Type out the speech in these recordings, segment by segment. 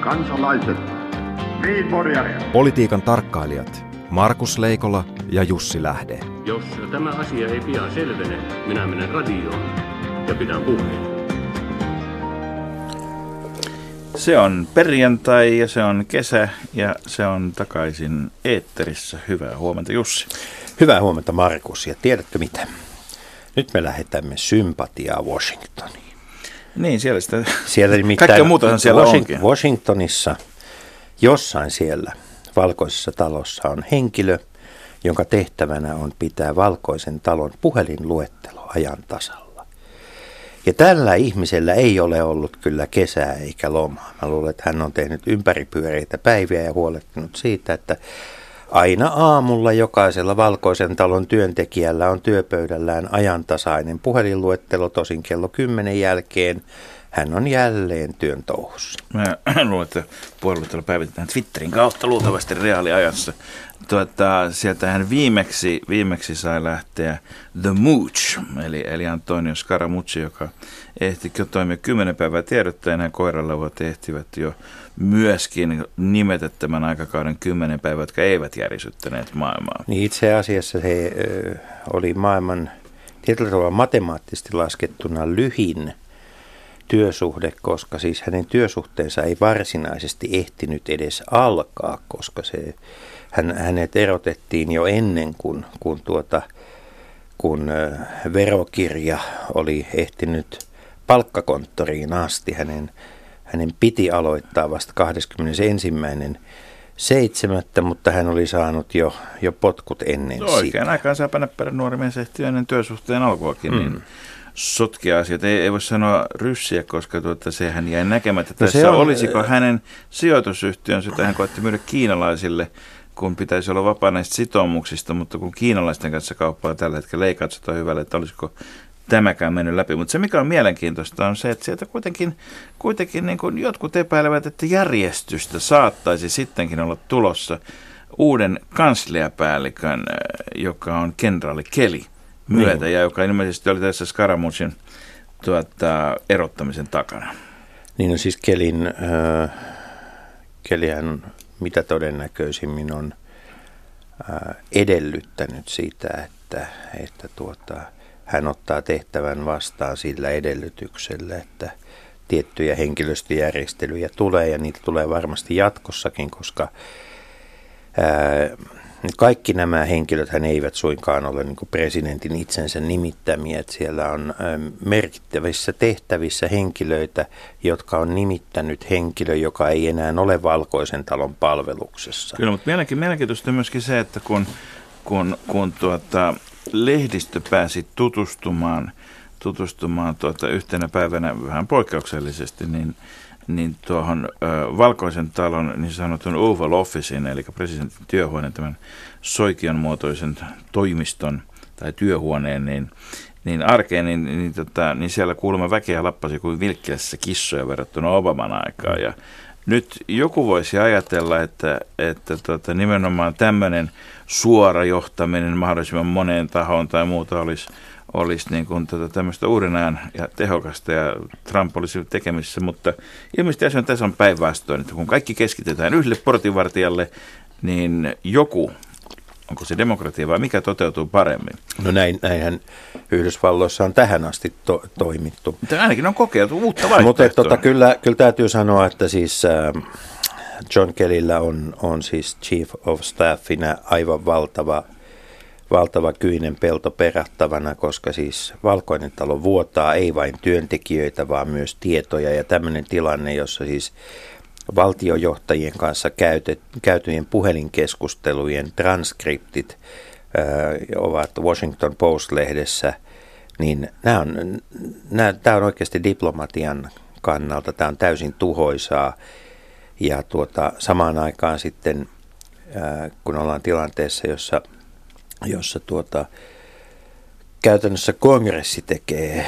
Kansalaiset, Politiikan tarkkailijat Markus Leikola ja Jussi Lähde. Jos tämä asia ei pian selvene, minä menen radioon ja pidän puheen. Se on perjantai ja se on kesä ja se on takaisin eetterissä. Hyvää huomenta Jussi. Hyvää huomenta Markus ja tiedätkö mitä? Nyt me lähetämme sympatiaa Washingtoniin. Niin, siellä sitä, Siellä nimittäin kaikkea muutahan siellä Washing- onkin. Washingtonissa, jossain siellä valkoisessa talossa on henkilö, jonka tehtävänä on pitää valkoisen talon puhelinluettelo ajan tasalla. Ja tällä ihmisellä ei ole ollut kyllä kesää eikä lomaa. Mä luulen, että hän on tehnyt ympäripyöreitä päiviä ja huolehtinut siitä, että aina aamulla jokaisella valkoisen talon työntekijällä on työpöydällään ajantasainen puhelinluettelo, tosin kello 10 jälkeen hän on jälleen työn touhussa. Mä luulen, että puolueella päivitetään Twitterin kautta luultavasti reaaliajassa. Tuota, sieltä hän viimeksi, viimeksi sai lähteä The Mooch, eli, eli Antonio Scaramucci, joka ehti jo toimia kymmenen päivää tiedottajana ja koiralauvat ehtivät jo myöskin nimetä tämän aikakauden kymmenen päivää, jotka eivät järisyttäneet maailmaa. Niin itse asiassa he ö, oli maailman tietyllä tavalla matemaattisesti laskettuna lyhin työsuhde, koska siis hänen työsuhteensa ei varsinaisesti ehtinyt edes alkaa, koska se, hän, hänet erotettiin jo ennen kuin, kun, tuota, kun verokirja oli ehtinyt palkkakonttoriin asti. Hänen, hänen piti aloittaa vasta 21 seitsemättä, mutta hän oli saanut jo, jo potkut ennen No, sitä. oikein aikaan saa näppärä nuori mies ehti ennen työsuhteen alkuakin, mm. niin sotkia asiat. Ei, ei voi sanoa ryssiä, koska tuota, sehän jäi näkemättä. No No se Tässä on- olisiko hänen sijoitusyhtiönsä, jota hän koetti myydä kiinalaisille, kun pitäisi olla vapaa näistä sitoumuksista, mutta kun kiinalaisten kanssa kauppaa tällä hetkellä ei katsota hyvälle, että olisiko tämäkään mennyt läpi. Mutta se, mikä on mielenkiintoista, on se, että sieltä kuitenkin, kuitenkin niin kuin jotkut epäilevät, että järjestystä saattaisi sittenkin olla tulossa uuden kansliapäällikön, joka on kenraali Keli myötä, Niin. ja joka ilmeisesti oli tässä Skaramucin tuota, erottamisen takana. Niin on siis Kelin, äh, Kelihän mitä todennäköisimmin on äh, edellyttänyt sitä, että, että tuota, hän ottaa tehtävän vastaan sillä edellytyksellä, että tiettyjä henkilöstöjärjestelyjä tulee ja niitä tulee varmasti jatkossakin, koska ää, kaikki nämä henkilöt hän eivät suinkaan ole niin presidentin itsensä nimittämiä. Että siellä on merkittävissä tehtävissä henkilöitä, jotka on nimittänyt henkilö, joka ei enää ole valkoisen talon palveluksessa. Kyllä, mutta mielenki- mielenkiintoista myöskin se, että kun, kun, kun tuota, lehdistö pääsi tutustumaan, tutustumaan tuota, yhtenä päivänä vähän poikkeuksellisesti, niin, niin tuohon ö, Valkoisen talon niin sanotun Oval Officein, eli presidentin työhuoneen, tämän soikion muotoisen toimiston tai työhuoneen, niin, niin arkeen, niin, niin, tota, niin siellä kuulemma väkeä lappasi kuin vilkkilässä kissoja verrattuna Obaman aikaan. Ja nyt joku voisi ajatella, että, että tota, nimenomaan tämmöinen suora johtaminen mahdollisimman moneen tahoon tai muuta olisi, olisi niin kuin tota, tämmöistä uuden ajan ja tehokasta ja Trump olisi tekemisissä, mutta ilmeisesti asia on tässä on päinvastoin, että kun kaikki keskitetään yhdelle portinvartijalle, niin joku, onko se demokratia vai mikä toteutuu paremmin? No näin, näinhän Yhdysvalloissa on tähän asti to, toimittu. Mutta ainakin on kokeiltu uutta vaihtoehtoa. Mutta tota, kyllä, kyllä täytyy sanoa, että siis äh, John Kellyllä on, on siis Chief of Staffina aivan valtava, valtava kyinen pelto perattavana, koska siis Valkoinen talo vuotaa ei vain työntekijöitä, vaan myös tietoja ja tämmöinen tilanne, jossa siis valtiojohtajien kanssa käytet, käytyjen puhelinkeskustelujen transkriptit äh, ovat Washington Post-lehdessä, niin nämä on, nämä, tämä on oikeasti diplomatian kannalta, tämä on täysin tuhoisaa. Ja tuota, samaan aikaan sitten, ää, kun ollaan tilanteessa, jossa, jossa tuota, käytännössä kongressi tekee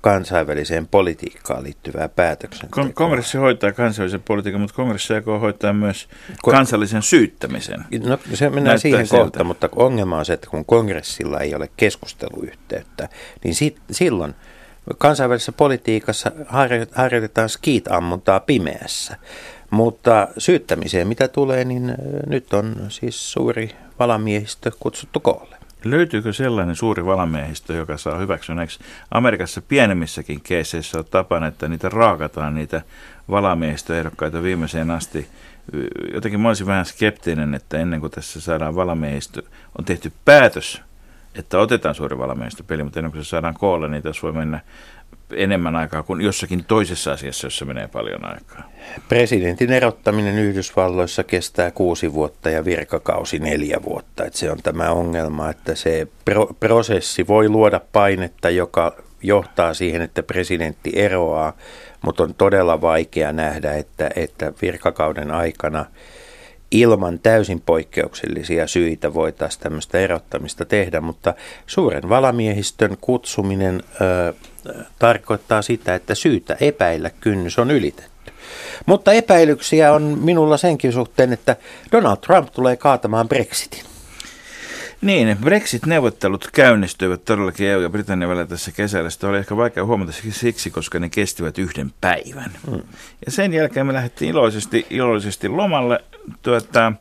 kansainväliseen politiikkaan liittyvää päätöksentekoa. Kon- Kongressi hoitaa kansainvälisen politiikan, mutta kongressi aikoo hoitaa myös Ko- kansallisen syyttämisen. No, se mennään Näyttää siihen kohta, mutta ongelma on se, että kun kongressilla ei ole keskusteluyhteyttä, niin sit, silloin kansainvälisessä politiikassa harjoitetaan skiit-ammuntaa pimeässä. Mutta syyttämiseen mitä tulee, niin nyt on siis suuri valamiehistö kutsuttu koolle. Löytyykö sellainen suuri valamiehistö, joka saa hyväksynnäksi? Amerikassa pienemmissäkin keiseissä on tapana, että niitä raakataan, niitä valamiehistöehdokkaita viimeiseen asti. Jotenkin mä olisin vähän skeptinen, että ennen kuin tässä saadaan valamiehistö, on tehty päätös, että otetaan suuri valamiehistö-peli, mutta ennen kuin se saadaan koolle, niin tässä voi mennä enemmän aikaa kuin jossakin toisessa asiassa, jossa menee paljon aikaa. Presidentin erottaminen Yhdysvalloissa kestää kuusi vuotta ja virkakausi neljä vuotta. Että se on tämä ongelma, että se pro- prosessi voi luoda painetta, joka johtaa siihen, että presidentti eroaa, mutta on todella vaikea nähdä, että, että virkakauden aikana ilman täysin poikkeuksellisia syitä voitaisiin tämmöistä erottamista tehdä, mutta suuren valamiehistön kutsuminen ö, tarkoittaa sitä, että syytä epäillä kynnys on ylitetty. Mutta epäilyksiä on minulla senkin suhteen, että Donald Trump tulee kaatamaan Brexitin. Niin, Brexit-neuvottelut käynnistyivät todellakin EU- ja Britannian välillä tässä kesällä. Sitä oli ehkä vaikea huomata siksi, koska ne kestivät yhden päivän. Mm. Ja sen jälkeen me lähdettiin iloisesti, iloisesti lomalle. Tuota,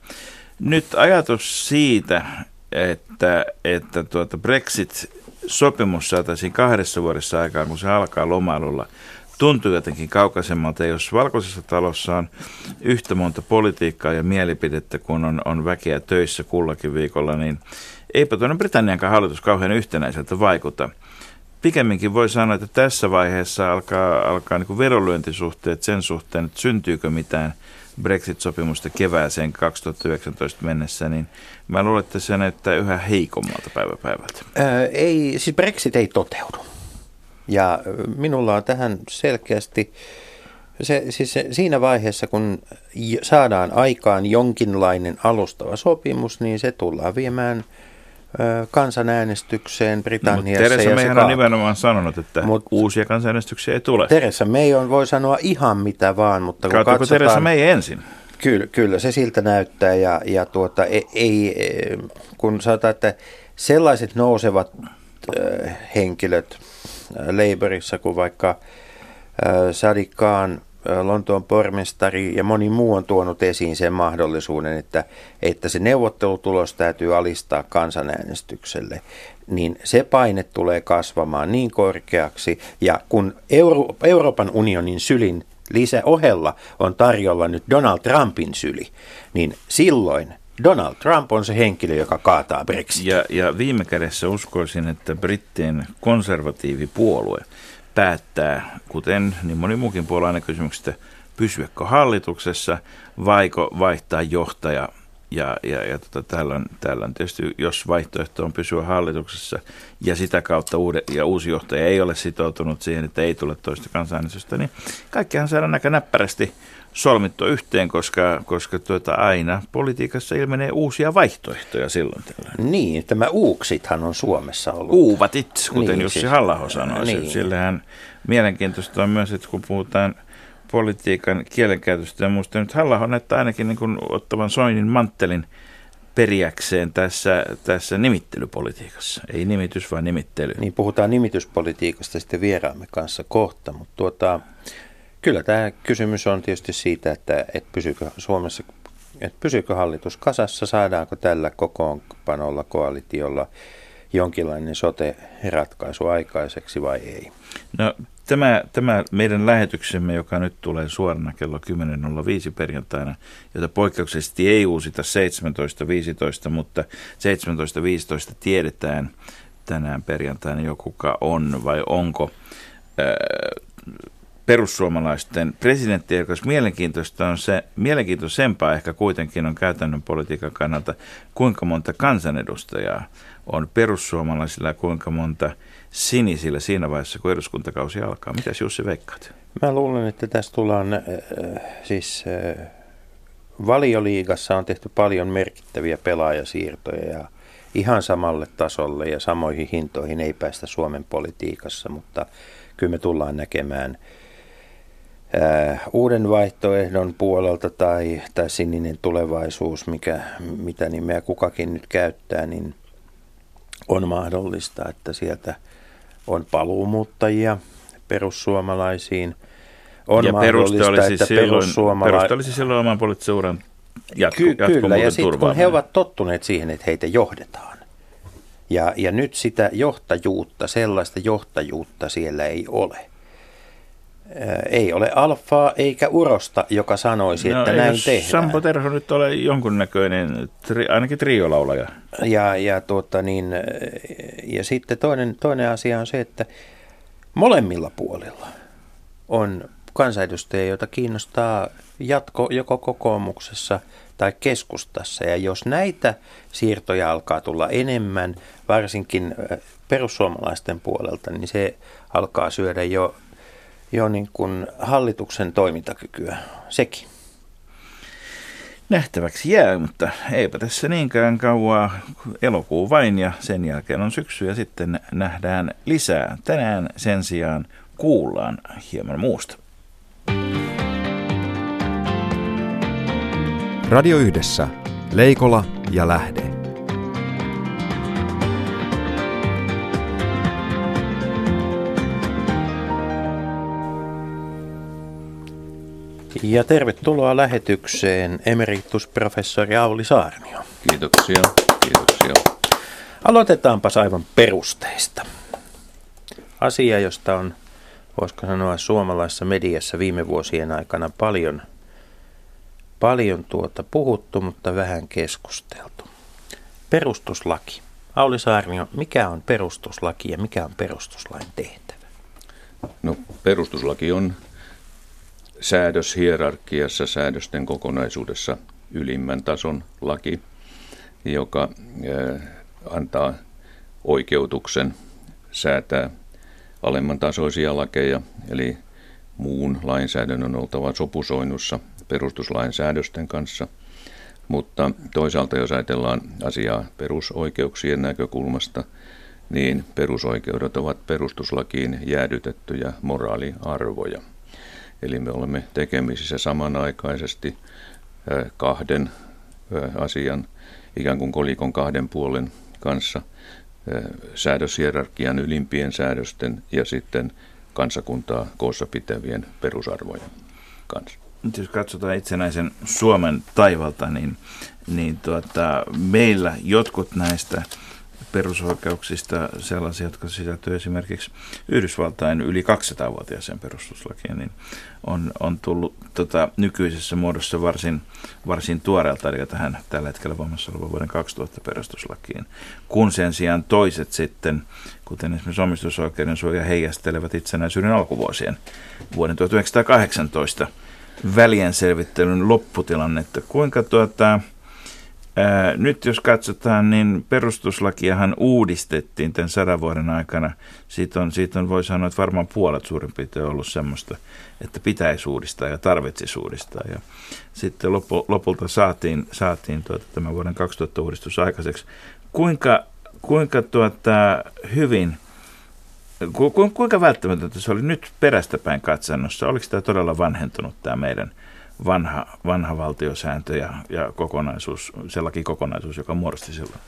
nyt ajatus siitä, että, että tuota Brexit-sopimus saataisiin kahdessa vuodessa aikaan, kun se alkaa lomailulla, tuntuu jotenkin kaukaisemmalta. Jos valkoisessa talossa on yhtä monta politiikkaa ja mielipidettä, kun on, on väkeä töissä kullakin viikolla, niin eipä tuonne Britanniankaan hallitus kauhean yhtenäiseltä vaikuta. Pikemminkin voi sanoa, että tässä vaiheessa alkaa, alkaa niin verolyöntisuhteet sen suhteen, että syntyykö mitään Brexit-sopimusta kevääseen 2019 mennessä, niin mä luulen, että se näyttää yhä heikommalta päivä päivältä. Ei, siis Brexit ei toteudu. Ja minulla on tähän selkeästi, se, siis se, siinä vaiheessa kun saadaan aikaan jonkinlainen alustava sopimus, niin se tullaan viemään kansanäänestykseen Britanniassa. No, Teresa Mayhän on nimenomaan sanonut, että Mut, uusia kansanäänestyksiä ei tule. Teresa May on, voi sanoa ihan mitä vaan, mutta kun Kaatuuko katsotaan... Teresa May ensin? Kyllä, kyllä se siltä näyttää ja, ja tuota, ei, ei, kun sanotaan, että sellaiset nousevat henkilöt, Labourissa kuin vaikka Sadiq Khan, Lontoon pormestari ja moni muu on tuonut esiin sen mahdollisuuden, että, että se neuvottelutulos täytyy alistaa kansanäänestykselle, niin se paine tulee kasvamaan niin korkeaksi. Ja kun Euro- Euroopan unionin sylin lisä ohella on tarjolla nyt Donald Trumpin syli, niin silloin Donald Trump on se henkilö, joka kaataa Brexit. Ja, ja viime kädessä uskoisin, että brittien konservatiivipuolue päättää, kuten niin moni muukin puolue aina kysymyksestä, pysyäkö hallituksessa vaiko vaihtaa johtaja. Ja, ja, ja tota, täällä on tietysti, jos vaihtoehto on pysyä hallituksessa ja sitä kautta uude, ja uusi johtaja ei ole sitoutunut siihen, että ei tule toista kansanäänestystä, niin kaikkihan saadaan aika näppärästi solmittu yhteen, koska, koska tuota, aina politiikassa ilmenee uusia vaihtoehtoja silloin tällöin. Niin, tämä uuksithan on Suomessa ollut. Uuvatit, kuten niin, Jussi siis, Hallaho sanoi. Niin. Sillähän mielenkiintoista on myös, että kun puhutaan politiikan kielenkäytöstä ja muusta, nyt Hallaho näyttää ainakin niin kuin ottavan Soinin manttelin periäkseen tässä, tässä nimittelypolitiikassa. Ei nimitys, vaan nimittely. Niin, puhutaan nimityspolitiikasta sitten vieraamme kanssa kohta, mutta tuota, Kyllä tämä kysymys on tietysti siitä, että, että pysyykö Suomessa että pysyykö hallitus kasassa, saadaanko tällä kokoonpanolla koalitiolla jonkinlainen sote-ratkaisu aikaiseksi vai ei? No tämä, tämä meidän lähetyksemme, joka nyt tulee suorana kello 10.05 perjantaina, jota poikkeuksellisesti ei uusita 17.15, mutta 17.15 tiedetään tänään perjantaina jo kuka on vai onko perussuomalaisten presidenttiehdokas. Mielenkiintoista on se, mielenkiintoisempaa ehkä kuitenkin on käytännön politiikan kannalta, kuinka monta kansanedustajaa on perussuomalaisilla ja kuinka monta sinisillä siinä vaiheessa, kun eduskuntakausi alkaa. Mitäs Jussi veikkaat? Mä luulen, että tässä tullaan, äh, siis äh, valioliigassa on tehty paljon merkittäviä pelaajasiirtoja ja ihan samalle tasolle ja samoihin hintoihin ei päästä Suomen politiikassa, mutta kyllä me tullaan näkemään – uuden vaihtoehdon puolelta tai, tai sininen tulevaisuus, mikä, mitä nimeä kukakin nyt käyttää, niin on mahdollista, että sieltä on paluumuuttajia perussuomalaisiin. On ja peruste oli siis että silloin, perussuomala... peruste oli siis silloin oman poliittisen uran jatko, Ky- kyllä, ja sitten kun he ovat tottuneet siihen, että heitä johdetaan. Ja, ja nyt sitä johtajuutta, sellaista johtajuutta siellä ei ole. Ei ole alfaa eikä urosta, joka sanoisi, että näin tehdään. No, Sampo Terho nyt ole jonkunnäköinen, tri, ainakin triolaulaja. Ja, ja, tuota niin, ja sitten toinen, toinen asia on se, että molemmilla puolilla on kansanedustajia, joita kiinnostaa jatko joko kokoomuksessa tai keskustassa. Ja jos näitä siirtoja alkaa tulla enemmän, varsinkin perussuomalaisten puolelta, niin se alkaa syödä jo, jo niin kuin hallituksen toimintakykyä, sekin. Nähtäväksi jää, mutta eipä tässä niinkään kauaa elokuu vain ja sen jälkeen on syksy ja sitten nähdään lisää. Tänään sen sijaan kuullaan hieman muusta. Radio Yhdessä. Leikola ja Lähde. Ja tervetuloa lähetykseen emeritusprofessori Auli Saarnio. Kiitoksia, kiitoksia. Aloitetaanpas aivan perusteista. Asia, josta on, voisiko sanoa, suomalaisessa mediassa viime vuosien aikana paljon, paljon tuota puhuttu, mutta vähän keskusteltu. Perustuslaki. Auli Saarnio, mikä on perustuslaki ja mikä on perustuslain tehtävä? No, perustuslaki on säädöshierarkiassa, säädösten kokonaisuudessa ylimmän tason laki, joka eh, antaa oikeutuksen säätää alemman tasoisia lakeja, eli muun lainsäädännön on oltava sopusoinnussa perustuslain säädösten kanssa. Mutta toisaalta jos ajatellaan asiaa perusoikeuksien näkökulmasta, niin perusoikeudet ovat perustuslakiin jäädytettyjä moraaliarvoja. Eli me olemme tekemisissä samanaikaisesti kahden asian, ikään kuin kolikon kahden puolen kanssa, säädöshierarkian ylimpien säädösten ja sitten kansakuntaa koossa pitävien perusarvojen kanssa. Nyt jos katsotaan itsenäisen Suomen taivalta, niin, niin tuota, meillä jotkut näistä perusoikeuksista sellaisia, jotka sisältyy esimerkiksi Yhdysvaltain yli 200-vuotiaaseen perustuslakiin, niin on, on tullut tota, nykyisessä muodossa varsin, varsin tuoreelta, eli tähän tällä hetkellä voimassa olevan vuoden 2000 perustuslakiin. Kun sen sijaan toiset sitten, kuten esimerkiksi omistusoikeuden suoja, heijastelevat itsenäisyyden alkuvuosien vuoden 1918 välien selvittelyn lopputilannetta. Kuinka tuota, Nyt jos katsotaan, niin perustuslakiahan uudistettiin tämän sadan vuoden aikana. Siitä on, siitä on voi sanoa, että varmaan puolet suurin piirtein ollut semmoista, että pitäisi uudistaa ja tarvitsisi uudistaa. Ja sitten lopu, lopulta saatiin, saatiin tuota, tämän vuoden 2000 uudistus aikaiseksi. Kuinka, kuinka tuota, hyvin, ku, kuinka välttämätöntä se oli nyt perästäpäin katsannossa? Oliko tämä todella vanhentunut tämä meidän vanha, vanha valtiosääntö ja, ja kokonaisuus, se lakikokonaisuus, joka muodosti silloin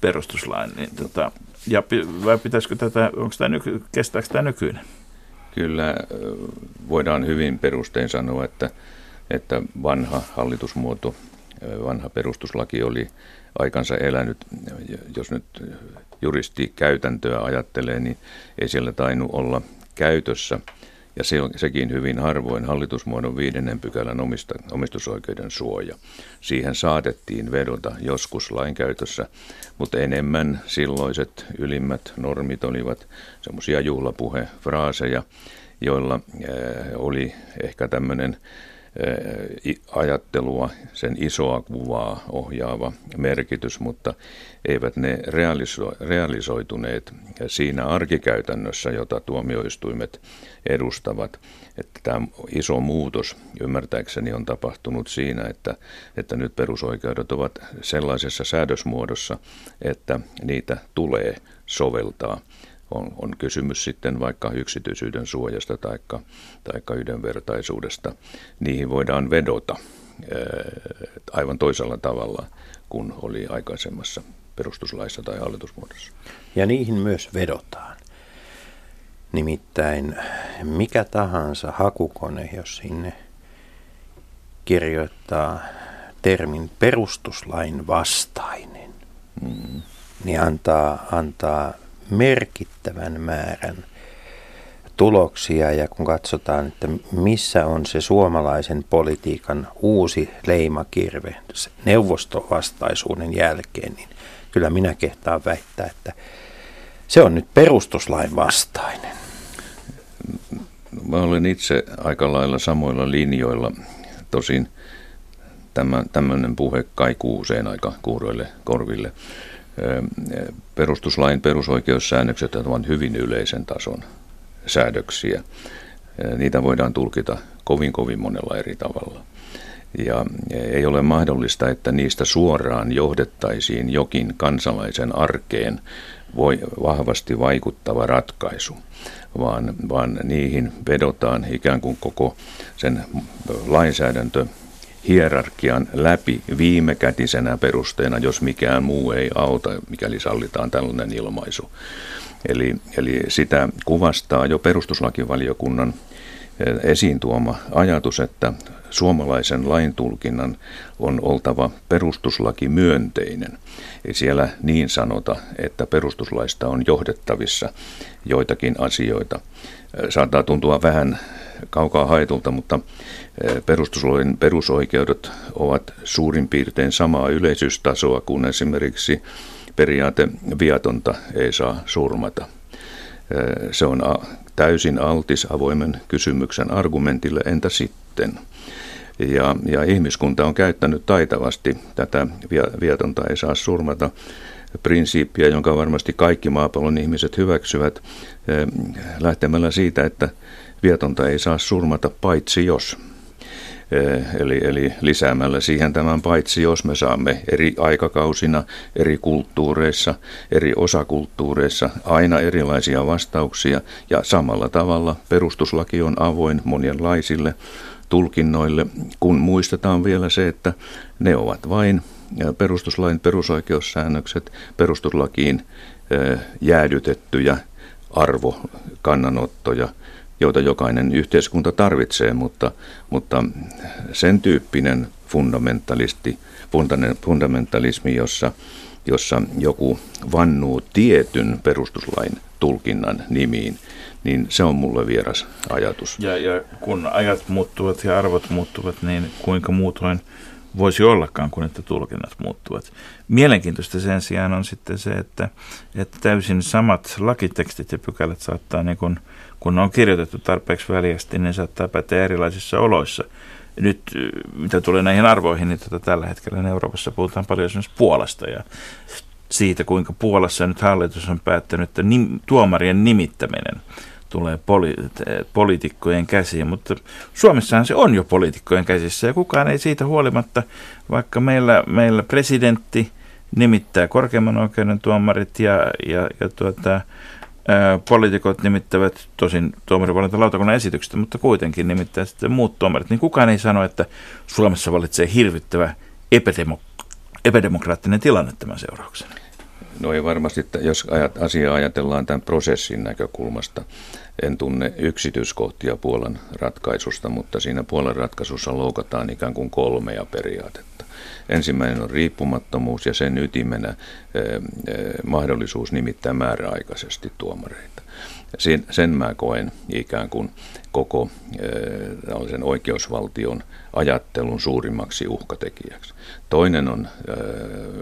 perustuslain. Niin tota, ja, vai pitäisikö tätä, onko tämä nyky, kestääkö tämä nykyinen? Kyllä voidaan hyvin perustein sanoa, että, että vanha hallitusmuoto, vanha perustuslaki oli aikansa elänyt. Jos nyt juristi käytäntöä ajattelee, niin ei siellä tainnut olla käytössä – ja se on, sekin hyvin harvoin hallitusmuodon viidennen pykälän omista, omistusoikeuden suoja. Siihen saatettiin vedota joskus lainkäytössä, mutta enemmän silloiset ylimmät normit olivat semmoisia juhlapuhefraaseja, joilla äh, oli ehkä tämmöinen ajattelua, sen isoa kuvaa ohjaava merkitys, mutta eivät ne realiso- realisoituneet siinä arkikäytännössä, jota tuomioistuimet edustavat. Että tämä iso muutos ymmärtääkseni on tapahtunut siinä, että, että nyt perusoikeudet ovat sellaisessa säädösmuodossa, että niitä tulee soveltaa on, on kysymys sitten vaikka yksityisyyden suojasta tai taikka yhdenvertaisuudesta. Niihin voidaan vedota aivan toisella tavalla kuin oli aikaisemmassa perustuslaissa tai hallitusmuodossa. Ja niihin myös vedotaan. Nimittäin mikä tahansa hakukone, jos sinne kirjoittaa termin perustuslain vastainen, mm. niin antaa, antaa merkittävän määrän tuloksia ja kun katsotaan, että missä on se suomalaisen politiikan uusi leimakirve neuvostovastaisuuden jälkeen, niin kyllä minä kehtaan väittää, että se on nyt perustuslain vastainen. Mä olen itse aika lailla samoilla linjoilla. Tosin tämä, tämmöinen puhe kaikuu usein aika kuuroille korville. Perustuslain perusoikeussäännökset ovat hyvin yleisen tason säädöksiä. Niitä voidaan tulkita kovin kovin monella eri tavalla. Ja ei ole mahdollista, että niistä suoraan johdettaisiin jokin kansalaisen arkeen voi vahvasti vaikuttava ratkaisu, vaan, vaan niihin vedotaan ikään kuin koko sen lainsäädäntö hierarkian läpi viimekätisenä perusteena, jos mikään muu ei auta, mikäli sallitaan tällainen ilmaisu. Eli, eli sitä kuvastaa jo perustuslakivaliokunnan eh, esiin tuoma ajatus, että suomalaisen laintulkinnan on oltava perustuslaki myönteinen. Ei siellä niin sanota, että perustuslaista on johdettavissa joitakin asioita. Eh, saattaa tuntua vähän kaukaa haetulta, mutta eh, perustuslain perusoikeudet ovat suurin piirtein samaa yleisyystasoa kuin esimerkiksi periaate viatonta ei saa surmata. Se on täysin altis avoimen kysymyksen argumentille, entä sitten? Ja, ja ihmiskunta on käyttänyt taitavasti tätä viatonta ei saa surmata prinsiippiä, jonka varmasti kaikki maapallon ihmiset hyväksyvät lähtemällä siitä, että viatonta ei saa surmata paitsi jos. Eli, eli lisäämällä siihen tämän paitsi, jos me saamme eri aikakausina, eri kulttuureissa, eri osakulttuureissa aina erilaisia vastauksia ja samalla tavalla perustuslaki on avoin monenlaisille tulkinnoille, kun muistetaan vielä se, että ne ovat vain perustuslain perusoikeussäännökset, perustuslakiin jäädytettyjä arvokannanottoja, joita jokainen yhteiskunta tarvitsee, mutta, mutta sen tyyppinen fundamentalisti, fundamentalismi, jossa, jossa joku vannuu tietyn perustuslain tulkinnan nimiin, niin se on mulle vieras ajatus. Ja, ja kun ajat muuttuvat ja arvot muuttuvat, niin kuinka muutoin voisi ollakaan, kun että tulkinnat muuttuvat. Mielenkiintoista sen sijaan on sitten se, että, että täysin samat lakitekstit ja pykälät saattaa niin kuin – kun ne on kirjoitettu tarpeeksi väljästi, niin saattaa päteä erilaisissa oloissa. Nyt mitä tulee näihin arvoihin, niin tota, tällä hetkellä Euroopassa puhutaan paljon esimerkiksi Puolasta ja siitä, kuinka Puolassa nyt hallitus on päättänyt, että nim, tuomarien nimittäminen tulee poli- poliitikkojen käsiin, mutta Suomessahan se on jo poliitikkojen käsissä ja kukaan ei siitä huolimatta, vaikka meillä, meillä presidentti nimittää korkeimman oikeuden tuomarit ja, ja, ja tuota, poliitikot nimittävät, tosin tuomarivalintalautakunnan esityksestä, mutta kuitenkin nimittää sitten muut tuomarit, niin kukaan ei sano, että Suomessa valitsee hirvittävä epädemok- epädemokraattinen tilanne tämän seurauksena. No ei varmasti, että jos asiaa ajatellaan tämän prosessin näkökulmasta, en tunne yksityiskohtia Puolan ratkaisusta, mutta siinä Puolan ratkaisussa loukataan ikään kuin kolmea periaatetta. Ensimmäinen on riippumattomuus ja sen ytimenä mahdollisuus nimittää määräaikaisesti tuomareita. Sen, sen mä koen ikään kuin koko tällaisen oikeusvaltion ajattelun suurimmaksi uhkatekijäksi. Toinen on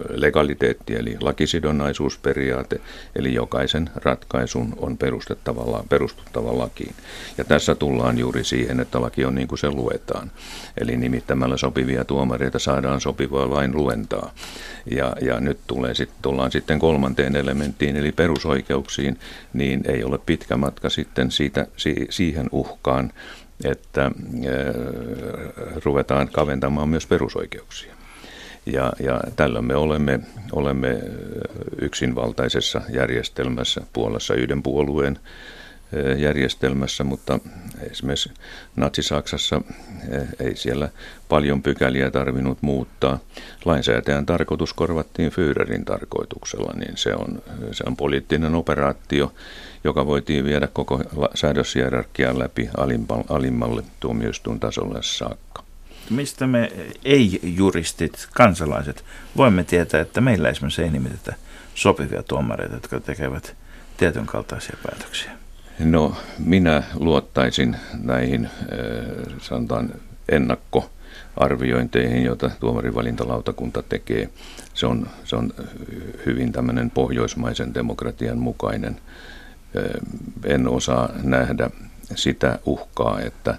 legaliteetti eli lakisidonnaisuusperiaate, eli jokaisen ratkaisun on perustuttava lakiin. Ja tässä tullaan juuri siihen, että laki on niin kuin se luetaan. Eli nimittämällä sopivia tuomareita saadaan sopivaa lain luentaa. Ja, ja nyt tulee sit, tullaan sitten kolmanteen elementtiin, eli perusoikeuksiin, niin ei ole pitkä matka sitten siitä, si, siihen uhkaan, että äh, ruvetaan kaventamaan myös perusoikeuksia. Ja, ja tällöin me olemme, olemme yksinvaltaisessa järjestelmässä Puolassa yhden puolueen järjestelmässä, mutta esimerkiksi Natsi-Saksassa ei siellä paljon pykäliä tarvinnut muuttaa. Lainsäätäjän tarkoitus korvattiin Führerin tarkoituksella, niin se on, se on poliittinen operaatio, joka voitiin viedä koko säädöshierarkian läpi alimmalle tuomioistuin tasolle saakka. Mistä me ei-juristit, kansalaiset, voimme tietää, että meillä esimerkiksi ei nimitetä sopivia tuomareita, jotka tekevät tietyn kaltaisia päätöksiä? No minä luottaisin näihin sanotaan ennakkoarviointeihin, joita tuomarivalintalautakunta tekee. Se on, se on hyvin tämmöinen pohjoismaisen demokratian mukainen. En osaa nähdä sitä uhkaa, että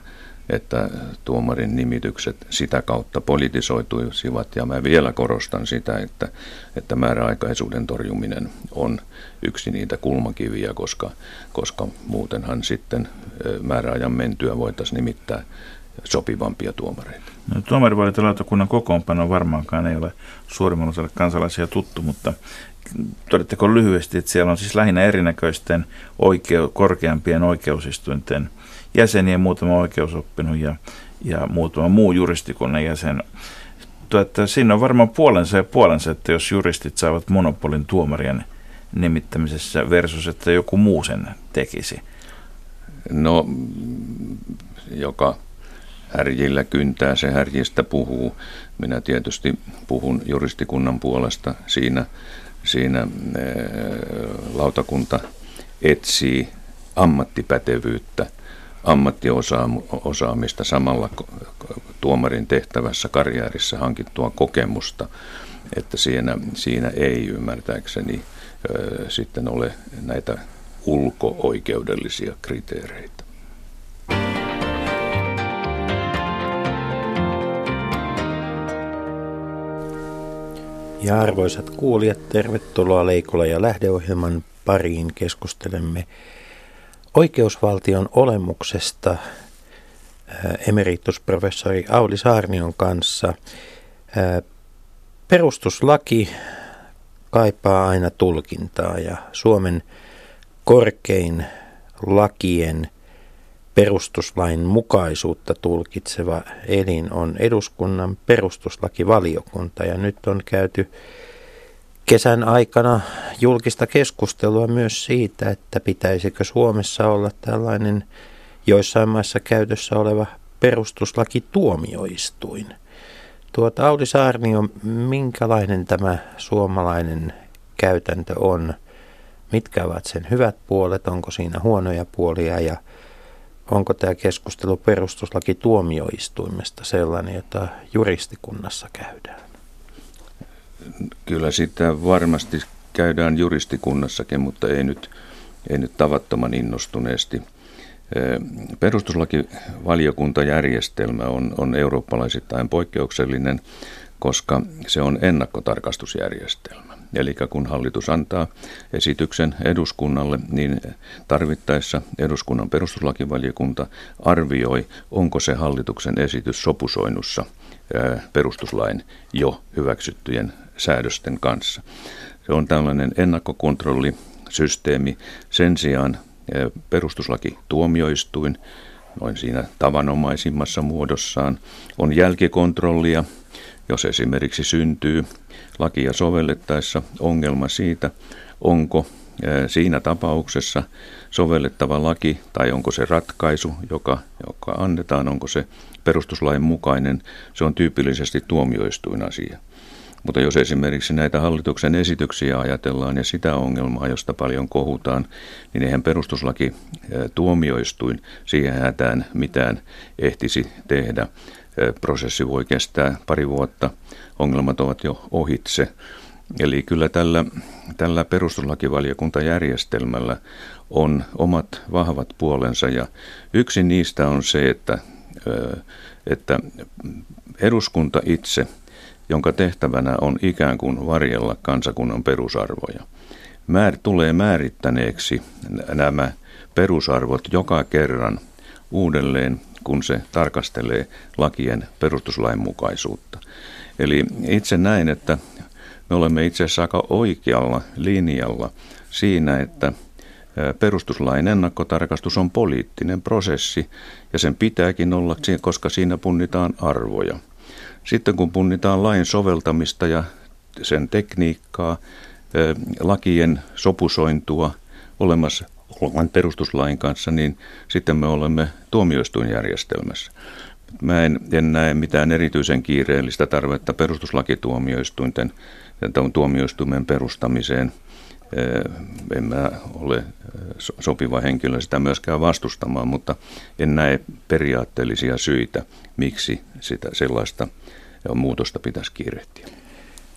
että tuomarin nimitykset sitä kautta politisoituisivat. Ja mä vielä korostan sitä, että, että määräaikaisuuden torjuminen on yksi niitä kulmakiviä, koska, koska muutenhan sitten määräajan mentyä voitaisiin nimittää sopivampia tuomareita. No, tuomarivalintalautakunnan kokoonpano varmaankaan ei ole suurimman osalle kansalaisia tuttu, mutta todetteko lyhyesti, että siellä on siis lähinnä erinäköisten oikeu, korkeampien oikeusistuinten jäseniä, muutama oikeusoppinut ja, ja muutama muu juristikunnan jäsen. Että siinä on varmaan puolensa ja puolensa, että jos juristit saavat monopolin tuomarien nimittämisessä versus, että joku muu sen tekisi. No, joka härjillä kyntää, se härjistä puhuu. Minä tietysti puhun juristikunnan puolesta. Siinä, siinä lautakunta etsii ammattipätevyyttä ammattiosaamista samalla tuomarin tehtävässä karjäärissa hankittua kokemusta, että siinä, siinä ei ymmärtääkseni ö, sitten ole näitä ulko-oikeudellisia kriteereitä. Ja arvoisat kuulijat, tervetuloa Leikola ja lähdeohjelman pariin. Keskustelemme oikeusvaltion olemuksesta äh, emeritusprofessori Auli Saarnion kanssa. Äh, perustuslaki kaipaa aina tulkintaa ja Suomen korkein lakien perustuslain mukaisuutta tulkitseva elin on eduskunnan perustuslakivaliokunta ja nyt on käyty kesän aikana julkista keskustelua myös siitä, että pitäisikö Suomessa olla tällainen joissain maissa käytössä oleva perustuslaki tuomioistuin. Tuota, Audi on minkälainen tämä suomalainen käytäntö on? Mitkä ovat sen hyvät puolet? Onko siinä huonoja puolia? Ja onko tämä keskustelu perustuslaki tuomioistuimesta sellainen, jota juristikunnassa käydään? Kyllä sitä varmasti käydään juristikunnassakin, mutta ei nyt, ei nyt tavattoman innostuneesti. Perustuslakivaliokuntajärjestelmä on, on eurooppalaisittain poikkeuksellinen, koska se on ennakkotarkastusjärjestelmä. Eli kun hallitus antaa esityksen eduskunnalle, niin tarvittaessa eduskunnan perustuslakivaliokunta arvioi, onko se hallituksen esitys sopusoinnussa perustuslain jo hyväksyttyjen säädösten kanssa. Se on tällainen ennakkokontrollisysteemi. Sen sijaan perustuslaki tuomioistuin, noin siinä tavanomaisimmassa muodossaan, on jälkikontrollia, jos esimerkiksi syntyy lakia sovellettaessa ongelma siitä, onko siinä tapauksessa sovellettava laki tai onko se ratkaisu, joka, joka annetaan, onko se perustuslain mukainen, se on tyypillisesti tuomioistuin asia. Mutta jos esimerkiksi näitä hallituksen esityksiä ajatellaan ja sitä ongelmaa, josta paljon kohutaan, niin eihän perustuslaki tuomioistuin siihen hätään mitään ehtisi tehdä. Prosessi voi kestää pari vuotta, ongelmat ovat jo ohitse. Eli kyllä tällä, tällä perustuslakivaliokuntajärjestelmällä on omat vahvat puolensa ja yksi niistä on se, että, että eduskunta itse – jonka tehtävänä on ikään kuin varjella kansakunnan perusarvoja. Määr, tulee määrittäneeksi nämä perusarvot joka kerran uudelleen, kun se tarkastelee lakien perustuslainmukaisuutta. Eli itse näin, että me olemme itse asiassa aika oikealla linjalla siinä, että Perustuslain ennakkotarkastus on poliittinen prosessi ja sen pitääkin olla, koska siinä punnitaan arvoja. Sitten kun punnitaan lain soveltamista ja sen tekniikkaa, lakien sopusointua olemassa olevan perustuslain kanssa, niin sitten me olemme tuomioistuinjärjestelmässä. Mä en, en näe mitään erityisen kiireellistä tarvetta perustuslakituomioistuinten tuomioistuimen perustamiseen. En mä ole sopiva henkilö sitä myöskään vastustamaan, mutta en näe periaatteellisia syitä, miksi sitä sellaista muutosta pitäisi kiirehtiä.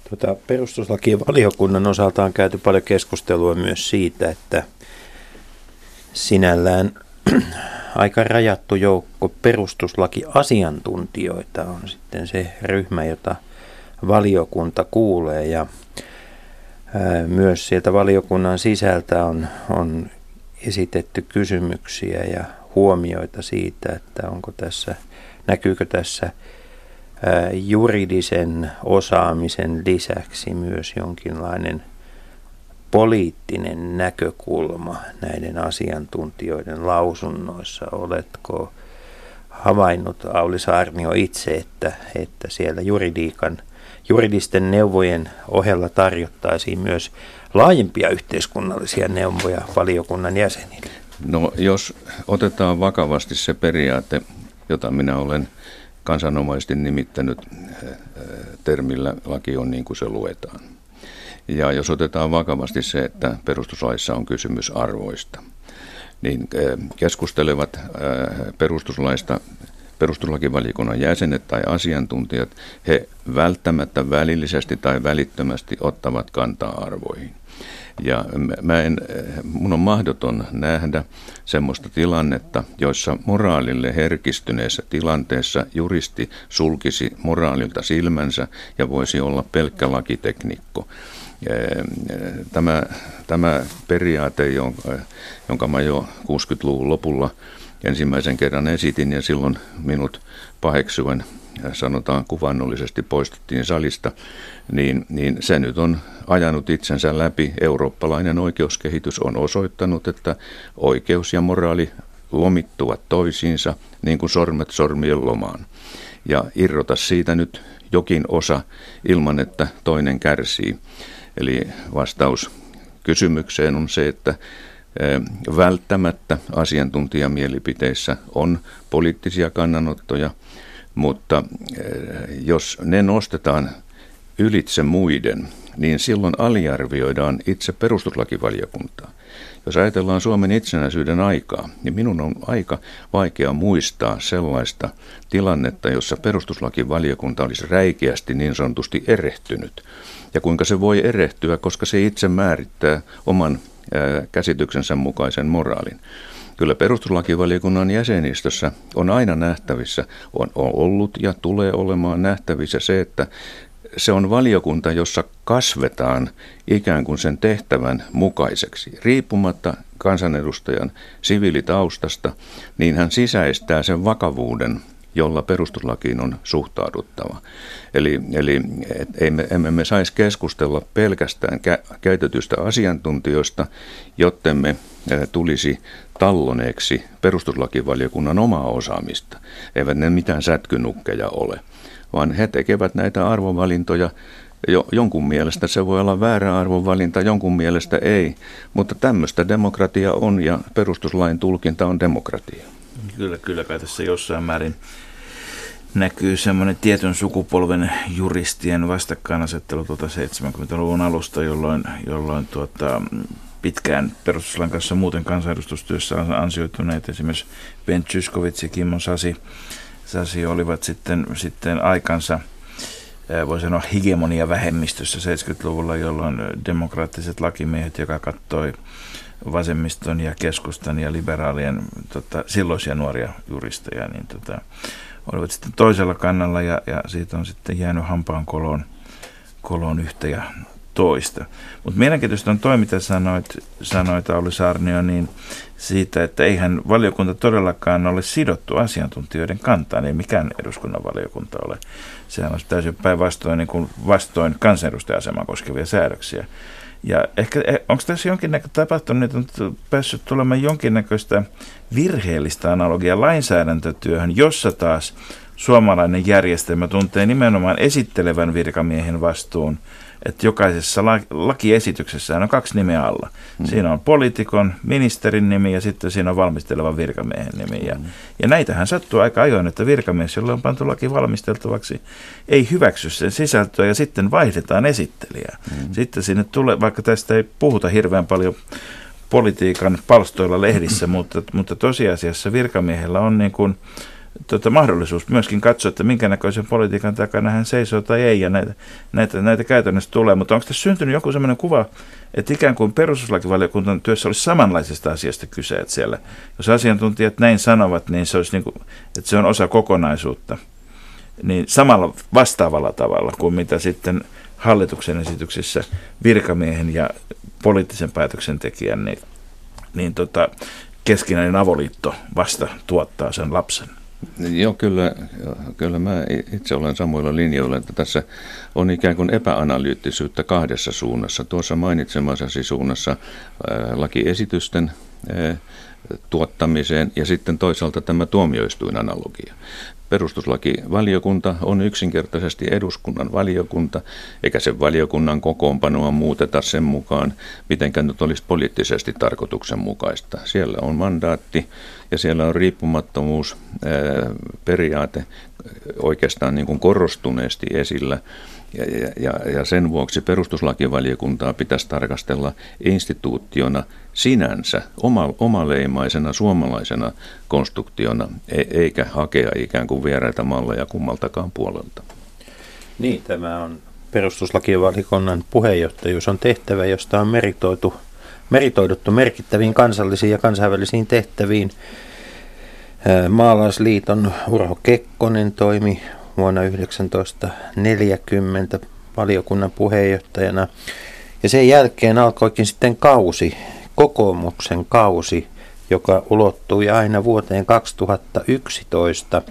Tota, perustuslakivaliokunnan osalta on käyty paljon keskustelua myös siitä, että sinällään aika rajattu joukko perustuslakiasiantuntijoita on sitten se ryhmä, jota valiokunta kuulee ja myös sieltä valiokunnan sisältä on, on esitetty kysymyksiä ja huomioita siitä, että onko tässä, näkyykö tässä juridisen osaamisen lisäksi myös jonkinlainen poliittinen näkökulma näiden asiantuntijoiden lausunnoissa. Oletko havainnut Auli Saarnio itse, että, että siellä juridiikan, juridisten neuvojen ohella tarjottaisiin myös laajempia yhteiskunnallisia neuvoja valiokunnan jäsenille? No jos otetaan vakavasti se periaate, jota minä olen kansanomaisesti nimittänyt termillä laki on niin kuin se luetaan – ja jos otetaan vakavasti se, että perustuslaissa on kysymys arvoista, niin keskustelevat perustuslaista perustuslakivaliokunnan jäsenet tai asiantuntijat, he välttämättä välillisesti tai välittömästi ottavat kantaa arvoihin. Ja mä en, mun on mahdoton nähdä semmoista tilannetta, jossa moraalille herkistyneessä tilanteessa juristi sulkisi moraalilta silmänsä ja voisi olla pelkkä lakiteknikko. Tämä, tämä periaate, jonka, jonka mä jo 60-luvun lopulla ensimmäisen kerran esitin ja silloin minut paheksuen sanotaan kuvannollisesti poistettiin salista, niin, niin se nyt on ajanut itsensä läpi. Eurooppalainen oikeuskehitys on osoittanut, että oikeus ja moraali lomittuvat toisiinsa niin kuin sormet sormien lomaan. Ja irrota siitä nyt jokin osa ilman, että toinen kärsii. Eli vastaus kysymykseen on se, että välttämättä asiantuntijamielipiteissä on poliittisia kannanottoja, mutta jos ne nostetaan ylitse muiden, niin silloin aliarvioidaan itse perustuslakivaliokuntaa. Jos ajatellaan Suomen itsenäisyyden aikaa, niin minun on aika vaikea muistaa sellaista tilannetta, jossa perustuslakivaliokunta olisi räikeästi niin sanotusti erehtynyt ja kuinka se voi erehtyä, koska se itse määrittää oman käsityksensä mukaisen moraalin. Kyllä perustuslakivaliokunnan jäsenistössä on aina nähtävissä, on ollut ja tulee olemaan nähtävissä se, että se on valiokunta, jossa kasvetaan ikään kuin sen tehtävän mukaiseksi. Riippumatta kansanedustajan siviilitaustasta, niin hän sisäistää sen vakavuuden jolla perustuslakiin on suhtauduttava. Eli, eli et, emme, emme me saisi keskustella pelkästään kä- käytetystä asiantuntijoista, jotta me tulisi talloneeksi perustuslakivaliokunnan omaa osaamista. Eivät ne mitään sätkynukkeja ole, vaan he tekevät näitä arvovalintoja jo, jonkun mielestä se voi olla väärä arvovalinta, jonkun mielestä ei, mutta tämmöistä demokratia on ja perustuslain tulkinta on demokratia. Kyllä, kyllä kai tässä jossain määrin näkyy semmoinen tietyn sukupolven juristien vastakkainasettelu tuota 70-luvun alusta, jolloin, jolloin tuota, pitkään perustuslain kanssa muuten kansanedustustyössä ansioituneet esimerkiksi Ben Zyskowicz ja Kimmo Sasi, Sasi olivat sitten, sitten aikansa voi sanoa hegemonia vähemmistössä 70-luvulla, jolloin demokraattiset lakimiehet, joka kattoi vasemmiston ja keskustan ja liberaalien tota, silloisia nuoria juristeja, niin tota, olivat sitten toisella kannalla ja, ja siitä on sitten jäänyt hampaan koloon, koloon yhtä ja toista. Mutta mielenkiintoista on toi, mitä sanoit, sanoit Auli Saarnio, niin siitä, että eihän valiokunta todellakaan ole sidottu asiantuntijoiden kantaan, ei mikään eduskunnan valiokunta ole. Sehän on täysin päinvastoin niin vastoin kansanedustaja-asemaa koskevia säädöksiä. Ja ehkä, eh, onko tässä jonkinnäköistä tapahtunut, että on päässyt tulemaan jonkinnäköistä virheellistä analogia lainsäädäntötyöhön, jossa taas suomalainen järjestelmä tuntee nimenomaan esittelevän virkamiehen vastuun, että jokaisessa lakiesityksessä on kaksi nimeä alla. Mm. Siinä on poliitikon, ministerin nimi ja sitten siinä on valmistelevan virkamiehen nimi. Ja, mm. ja näitähän sattuu aika ajoin, että virkamies, jolla on pantu laki valmisteltavaksi, ei hyväksy sen sisältöä ja sitten vaihdetaan esittelijää. Mm. Sitten sinne tulee, vaikka tästä ei puhuta hirveän paljon politiikan palstoilla lehdissä, mutta, mutta tosiasiassa virkamiehellä on niin kuin, tota, mahdollisuus myöskin katsoa, että minkä näköisen politiikan takana hän seisoo tai ei, ja näitä, näitä, näitä käytännössä tulee. Mutta onko tässä syntynyt joku sellainen kuva, että ikään kuin perustuslakivaliokunnan työssä olisi samanlaisesta asiasta kyse, että siellä, jos asiantuntijat näin sanovat, niin se olisi niin kuin, että se on osa kokonaisuutta, niin samalla vastaavalla tavalla kuin mitä sitten hallituksen esityksissä virkamiehen ja poliittisen päätöksentekijän, niin, niin tota, keskinäinen avoliitto vasta tuottaa sen lapsen. Joo, kyllä, kyllä mä itse olen samoilla linjoilla, että tässä on ikään kuin epäanalyyttisyyttä kahdessa suunnassa. Tuossa mainitsemassasi suunnassa lakiesitysten tuottamiseen ja sitten toisaalta tämä tuomioistuinanalogia. Perustuslakivaliokunta on yksinkertaisesti eduskunnan valiokunta, eikä sen valiokunnan kokoonpanoa muuteta sen mukaan, miten nyt olisi poliittisesti tarkoituksenmukaista. Siellä on mandaatti ja siellä on riippumattomuus periaate oikeastaan niin kuin korostuneesti esillä. Ja, ja, ja sen vuoksi perustuslakivaliokuntaa pitäisi tarkastella instituutiona sinänsä, oma, omaleimaisena suomalaisena konstruktiona, e, eikä hakea ikään kuin vieraita malleja kummaltakaan puolelta. Niin, tämä on perustuslakivaliokunnan puheenjohtajuus on tehtävä, josta on meritoitu, meritoiduttu merkittäviin kansallisiin ja kansainvälisiin tehtäviin. Maalaisliiton Urho Kekkonen toimi vuonna 1940 valiokunnan puheenjohtajana. Ja sen jälkeen alkoikin sitten kausi, kokoomuksen kausi, joka ulottui aina vuoteen 2011.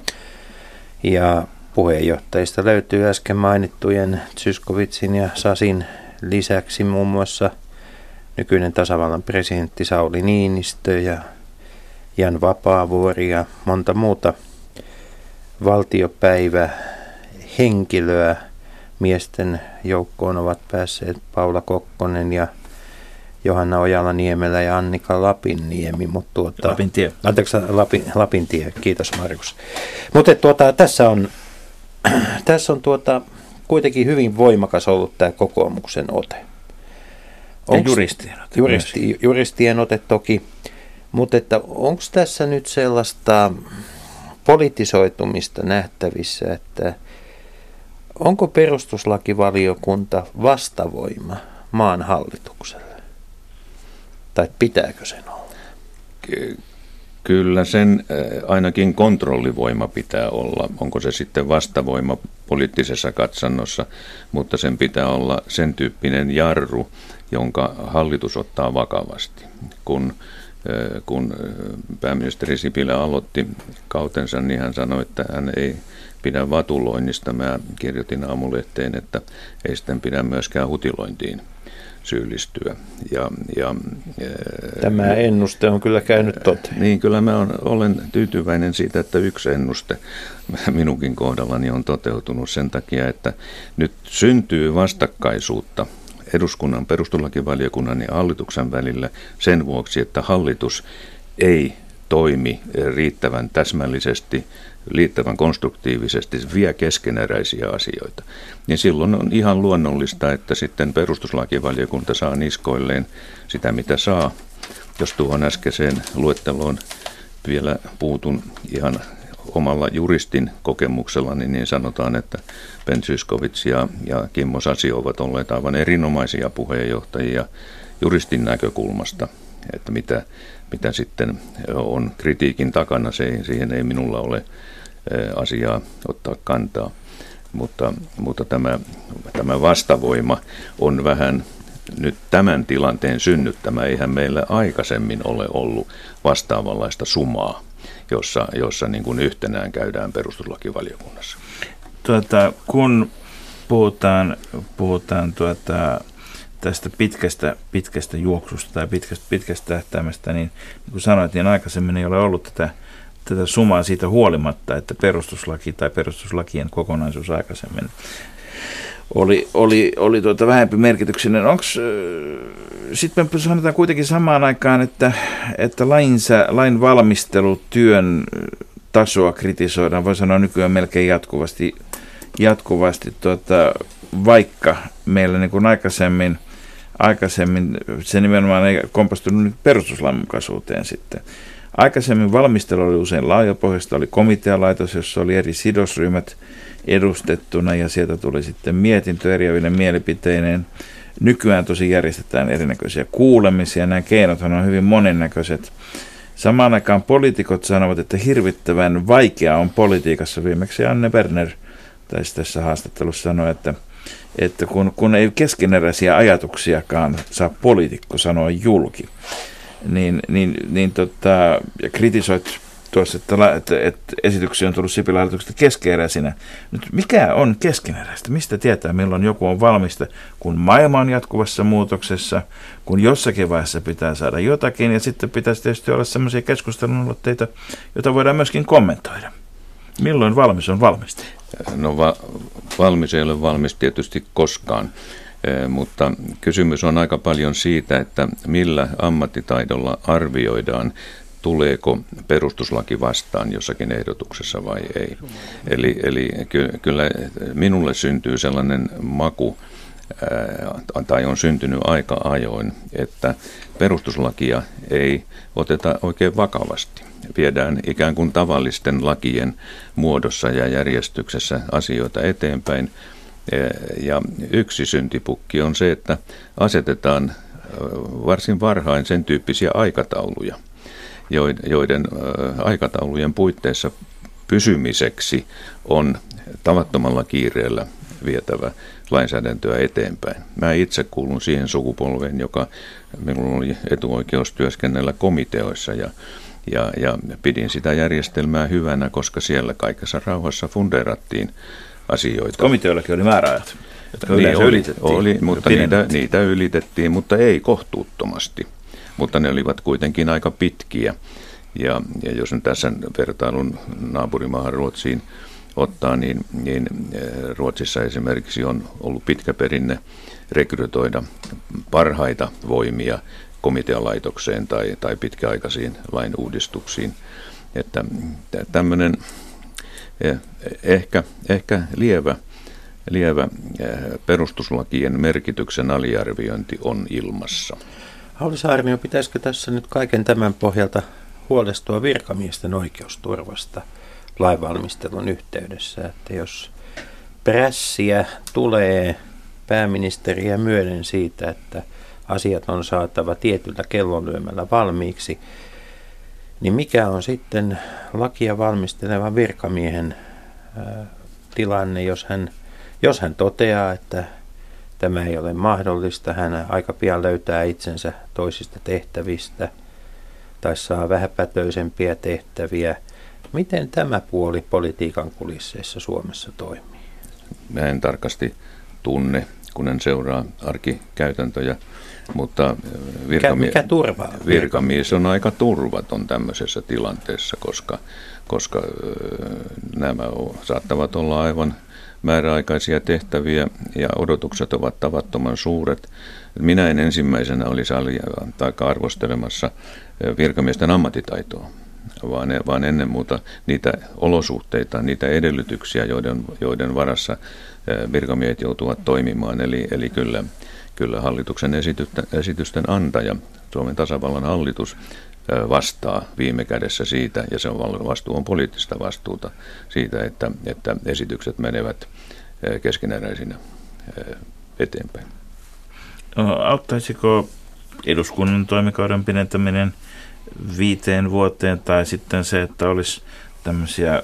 Ja puheenjohtajista löytyy äsken mainittujen Zyskovitsin ja Sasin lisäksi muun muassa nykyinen tasavallan presidentti Sauli Niinistö ja Jan Vapaavuori ja monta muuta valtiopäivä henkilöä miesten joukkoon ovat päässeet Paula Kokkonen ja Johanna Ojala-Niemelä ja Annika Lapinniemi. Mutta tuota, Lapintie. Anteeksi, Lapin, Lapintie. Kiitos Markus. Mutta tuota, tässä on, tässä on tuota, kuitenkin hyvin voimakas ollut tämä kokoomuksen ote. Onks, juristien ote. Juristi, juristien ote toki. Mutta että onko tässä nyt sellaista politisoitumista nähtävissä, että onko perustuslakivaliokunta vastavoima maan hallitukselle? Tai pitääkö sen olla? Kyllä sen ainakin kontrollivoima pitää olla. Onko se sitten vastavoima poliittisessa katsannossa, mutta sen pitää olla sen tyyppinen jarru, jonka hallitus ottaa vakavasti. Kun kun pääministeri Sipilä aloitti kautensa, niin hän sanoi, että hän ei pidä vatuloinnista. Mä kirjoitin aamulehteen, että ei sitten pidä myöskään hutilointiin syyllistyä. Ja, ja, Tämä ennuste on kyllä käynyt toteen. Niin, kyllä mä olen tyytyväinen siitä, että yksi ennuste minunkin kohdallani on toteutunut sen takia, että nyt syntyy vastakkaisuutta – eduskunnan perustuslakivaliokunnan ja hallituksen välillä sen vuoksi, että hallitus ei toimi riittävän täsmällisesti, riittävän konstruktiivisesti, vie keskeneräisiä asioita. Niin silloin on ihan luonnollista, että sitten perustuslakivaliokunta saa niskoilleen sitä, mitä saa. Jos tuohon äskeiseen luetteloon vielä puutun ihan omalla juristin kokemuksellani niin sanotaan, että Ben Syskovits ja, ja Kimmo Sasi ovat olleet aivan erinomaisia puheenjohtajia juristin näkökulmasta, että mitä, mitä sitten on kritiikin takana, se, siihen ei minulla ole asiaa ottaa kantaa. mutta, mutta tämä, tämä vastavoima on vähän nyt tämän tilanteen synnyttämä. Eihän meillä aikaisemmin ole ollut vastaavanlaista sumaa, jossa, jossa niin kuin yhtenään käydään perustuslakivaliokunnassa. Tuota, kun puhutaan, puhutaan tuota, tästä pitkästä, pitkästä juoksusta tai pitkästä, pitkästä tähtäimestä, niin, niin kuin sanoit, niin aikaisemmin ei ole ollut tätä, tätä sumaa siitä huolimatta, että perustuslaki tai perustuslakien kokonaisuus aikaisemmin oli, oli, oli tuota vähempi merkityksinen. Onko sitten me sanotaan kuitenkin samaan aikaan, että, että lainsä, lain valmistelutyön tasoa kritisoidaan, voi sanoa nykyään melkein jatkuvasti, jatkuvasti tuota, vaikka meillä niin kuin aikaisemmin, aikaisemmin se nimenomaan ei kompastunut perustuslainmukaisuuteen sitten. Aikaisemmin valmistelu oli usein laajapohjasta, oli komitealaitos, jossa oli eri sidosryhmät edustettuna ja sieltä tuli sitten mietintö eriäville mielipiteineen. Nykyään tosi järjestetään erinäköisiä kuulemisia, nämä keinot on hyvin monennäköiset. Samaan aikaan poliitikot sanovat, että hirvittävän vaikeaa on politiikassa. Viimeksi Anne Berner taisi tässä haastattelussa sanoa, että, että kun, kun ei keskeneräisiä ajatuksiakaan saa poliitikko sanoa julki, niin, niin, niin tota, ja kritisoit tuossa, että, että, että esityksiä on tullut Sipilän hallituksesta keskeeräisinä. Nyt mikä on keskeneräistä? Mistä tietää, milloin joku on valmista, kun maailma on jatkuvassa muutoksessa, kun jossakin vaiheessa pitää saada jotakin, ja sitten pitäisi tietysti olla sellaisia keskustelun joita voidaan myöskin kommentoida. Milloin valmis on valmista? No va- valmis ei ole valmis tietysti koskaan. Mutta kysymys on aika paljon siitä, että millä ammattitaidolla arvioidaan tuleeko perustuslaki vastaan jossakin ehdotuksessa vai ei. Eli, eli kyllä minulle syntyy sellainen maku, tai on syntynyt aika ajoin, että perustuslakia ei oteta oikein vakavasti. Viedään ikään kuin tavallisten lakien muodossa ja järjestyksessä asioita eteenpäin. Ja yksi syntipukki on se, että asetetaan varsin varhain sen tyyppisiä aikatauluja – joiden aikataulujen puitteissa pysymiseksi on tavattomalla kiireellä vietävä lainsäädäntöä eteenpäin. Mä itse kuulun siihen sukupolveen, joka minulla oli etuoikeus työskennellä komiteoissa ja, ja, ja pidin sitä järjestelmää hyvänä, koska siellä kaikessa rauhassa funderattiin asioita. Komiteoillakin oli määräajat, jotka niin, oli, ylitettiin. Oli, mutta niitä, niitä ylitettiin, mutta ei kohtuuttomasti mutta ne olivat kuitenkin aika pitkiä. Ja, ja jos nyt tässä vertailun naapurimaahan Ruotsiin ottaa, niin, niin eh, Ruotsissa esimerkiksi on ollut pitkä perinne rekrytoida parhaita voimia komitealaitokseen tai, tai pitkäaikaisiin lain uudistuksiin. Että tämmöinen eh, ehkä, ehkä lievä, lievä eh, perustuslakien merkityksen aliarviointi on ilmassa. Hauli Saarnio, pitäisikö tässä nyt kaiken tämän pohjalta huolestua virkamiesten oikeusturvasta lainvalmistelun yhteydessä, että jos prässiä tulee pääministeriä myöden siitä, että asiat on saatava tietyllä kellonlyömällä valmiiksi, niin mikä on sitten lakia valmistelevan virkamiehen tilanne, jos hän, jos hän toteaa, että Tämä ei ole mahdollista. Hän aika pian löytää itsensä toisista tehtävistä tai saa vähäpätöisempiä tehtäviä. Miten tämä puoli politiikan kulisseissa Suomessa toimii? Mä en tarkasti tunne, kun en seuraa arkikäytäntöjä, mutta virkamie- mikä, mikä turva? virkamies on aika turvaton tämmöisessä tilanteessa, koska, koska nämä saattavat olla aivan määräaikaisia tehtäviä ja odotukset ovat tavattoman suuret. Minä en ensimmäisenä olisi tai arvostelemassa virkamiesten ammattitaitoa, vaan, vaan ennen muuta niitä olosuhteita, niitä edellytyksiä, joiden, joiden varassa virkamiehet joutuvat toimimaan. Eli, eli kyllä, kyllä hallituksen esitysten antaja, Suomen tasavallan hallitus, vastaa viime kädessä siitä, ja se on vastuu on poliittista vastuuta siitä, että, että esitykset menevät keskeneräisinä eteenpäin. No, auttaisiko eduskunnan toimikauden pidentäminen viiteen vuoteen tai sitten se, että olisi tämmöisiä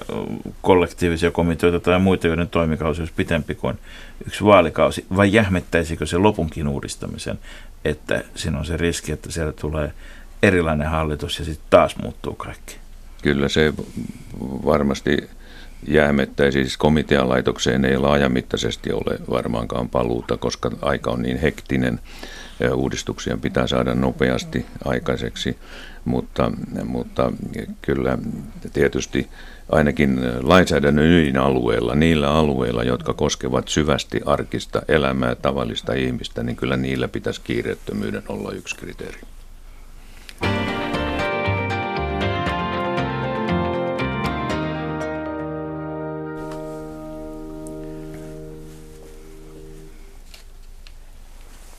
kollektiivisia komiteoita tai muita, joiden toimikausi olisi pitempi kuin yksi vaalikausi, vai jähmettäisikö se lopunkin uudistamisen, että siinä on se riski, että siellä tulee erilainen hallitus ja sitten taas muuttuu kaikki? Kyllä se varmasti jäämettäisi, siis komitean laitokseen ei laajamittaisesti ole varmaankaan paluuta, koska aika on niin hektinen. Uudistuksia pitää saada nopeasti aikaiseksi, mutta, mutta kyllä tietysti ainakin lainsäädännön ydinalueella, niillä alueilla, jotka koskevat syvästi arkista elämää, tavallista ihmistä, niin kyllä niillä pitäisi kiireettömyyden olla yksi kriteeri.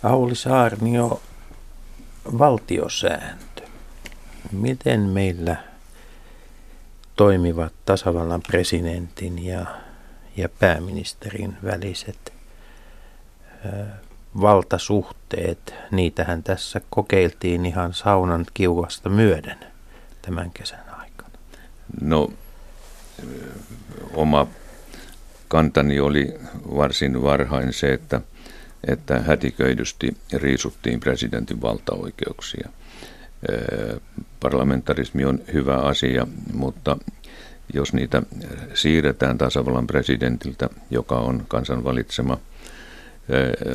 Auli Saarnio, valtiosääntö. Miten meillä toimivat tasavallan presidentin ja, ja pääministerin väliset ö, valtasuhteet? Niitähän tässä kokeiltiin ihan saunan kiuasta myöden tämän kesän aikana. No, oma kantani oli varsin varhain se, että – että hätiköidysti riisuttiin presidentin valtaoikeuksia. Parlamentarismi on hyvä asia, mutta jos niitä siirretään tasavallan presidentiltä, joka on kansan valitsema,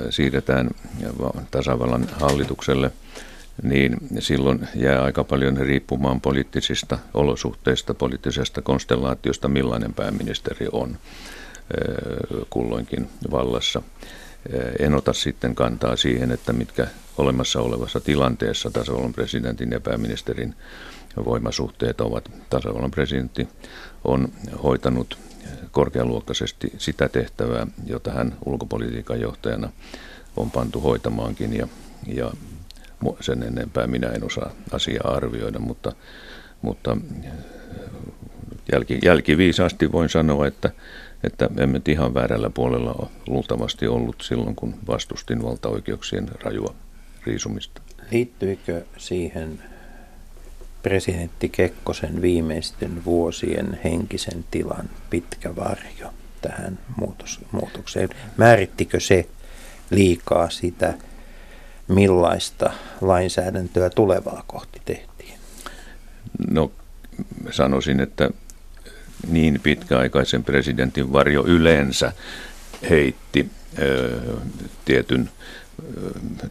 siirretään tasavallan hallitukselle, niin silloin jää aika paljon riippumaan poliittisista olosuhteista, poliittisesta konstellaatiosta, millainen pääministeri on kulloinkin vallassa. En ota sitten kantaa siihen, että mitkä olemassa olevassa tilanteessa tasavallan presidentin ja pääministerin voimasuhteet ovat. Tasavallan presidentti on hoitanut korkealuokkaisesti sitä tehtävää, jota hän ulkopolitiikan johtajana on pantu hoitamaankin ja, ja sen enempää minä en osaa asiaa arvioida, mutta, mutta jälki, jälkiviisaasti voin sanoa, että että emme ihan väärällä puolella ole luultavasti ollut silloin, kun vastustin valtaoikeuksien rajua riisumista. Liittyykö siihen presidentti Kekkosen viimeisten vuosien henkisen tilan pitkä varjo tähän muutos, muutokseen? Määrittikö se liikaa sitä, millaista lainsäädäntöä tulevaa kohti tehtiin? No sanoisin, että niin pitkäaikaisen presidentin varjo yleensä heitti tietyn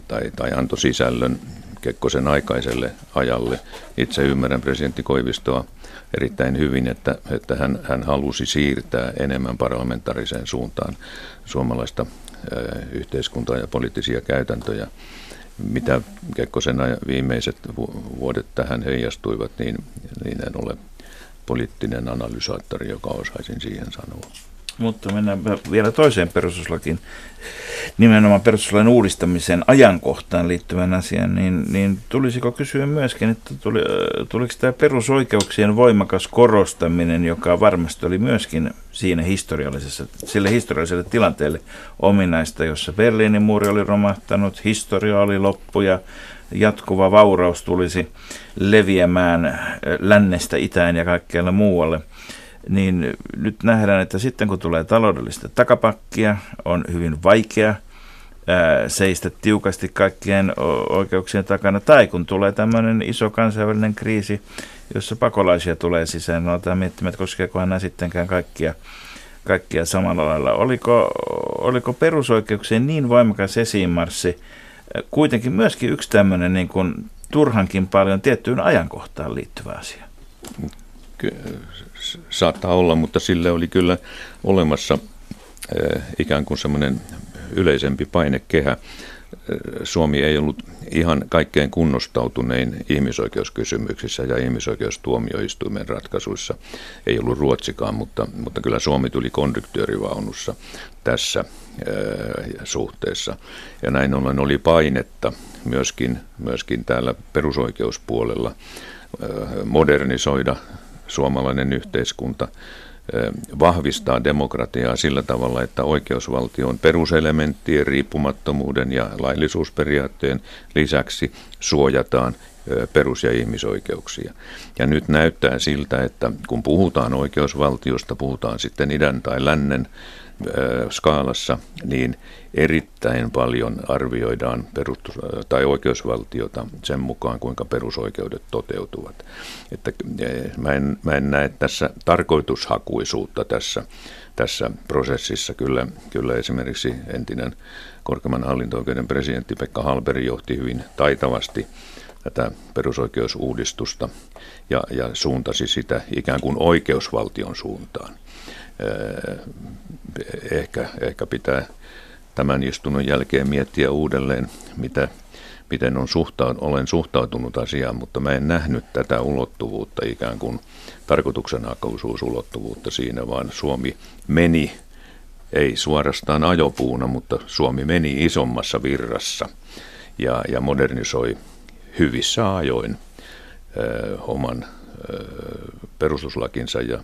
tai, tai antoi sisällön Kekkosen aikaiselle ajalle. Itse ymmärrän presidentti Koivistoa erittäin hyvin, että, että hän, hän halusi siirtää enemmän parlamentaariseen suuntaan suomalaista yhteiskuntaa ja poliittisia käytäntöjä. Mitä Kekkosen viimeiset vuodet tähän heijastuivat, niin, niin en ole poliittinen analysaattori, joka osaisin siihen sanoa. Mutta mennään vielä toiseen perustuslakin, nimenomaan perustuslain uudistamisen ajankohtaan liittyvän asian, niin, niin tulisiko kysyä myöskin, että tuli, tuliko tämä perusoikeuksien voimakas korostaminen, joka varmasti oli myöskin siinä historiallisessa, sille historialliselle tilanteelle ominaista, jossa Berliinin muuri oli romahtanut, historia oli loppu ja jatkuva vauraus tulisi leviämään lännestä itään ja kaikkialle muualle, niin nyt nähdään, että sitten kun tulee taloudellista takapakkia, on hyvin vaikea seistä tiukasti kaikkien oikeuksien takana, tai kun tulee tämmöinen iso kansainvälinen kriisi, jossa pakolaisia tulee sisään, no otetaan miettimään, että koskeekohan nämä sittenkään kaikkia, kaikkia samalla lailla. Oliko, oliko perusoikeuksien niin voimakas esiinmarssi, kuitenkin myöskin yksi tämmöinen niin kuin turhankin paljon tiettyyn ajankohtaan liittyvä asia. Saattaa olla, mutta sille oli kyllä olemassa ikään kuin semmoinen yleisempi painekehä. Suomi ei ollut ihan kaikkein kunnostautunein ihmisoikeuskysymyksissä ja ihmisoikeustuomioistuimen ratkaisuissa. Ei ollut Ruotsikaan, mutta, mutta kyllä Suomi tuli konduktöörivaunussa tässä suhteessa. Ja näin ollen oli painetta myöskin, myöskin täällä perusoikeuspuolella modernisoida suomalainen yhteiskunta vahvistaa demokratiaa sillä tavalla, että oikeusvaltion peruselementtien riippumattomuuden ja laillisuusperiaatteen lisäksi suojataan perus- ja ihmisoikeuksia. Ja nyt näyttää siltä, että kun puhutaan oikeusvaltiosta, puhutaan sitten idän tai lännen skaalassa, niin erittäin paljon arvioidaan perustus- tai oikeusvaltiota sen mukaan, kuinka perusoikeudet toteutuvat. Että mä, en, mä en näe tässä tarkoitushakuisuutta tässä, tässä prosessissa. Kyllä, kyllä esimerkiksi entinen korkeimman hallinto-oikeuden presidentti Pekka Halberi johti hyvin taitavasti tätä perusoikeusuudistusta ja, ja suuntasi sitä ikään kuin oikeusvaltion suuntaan. Ehkä, ehkä pitää tämän istunnon jälkeen miettiä uudelleen, mitä, miten on suhtaut, olen suhtautunut asiaan, mutta mä en nähnyt tätä ulottuvuutta, ikään kuin tarkoituksenhakuisuusulottuvuutta siinä, vaan Suomi meni, ei suorastaan ajopuuna, mutta Suomi meni isommassa virrassa ja, ja modernisoi hyvissä ajoin ö, oman ö, perustuslakinsa ja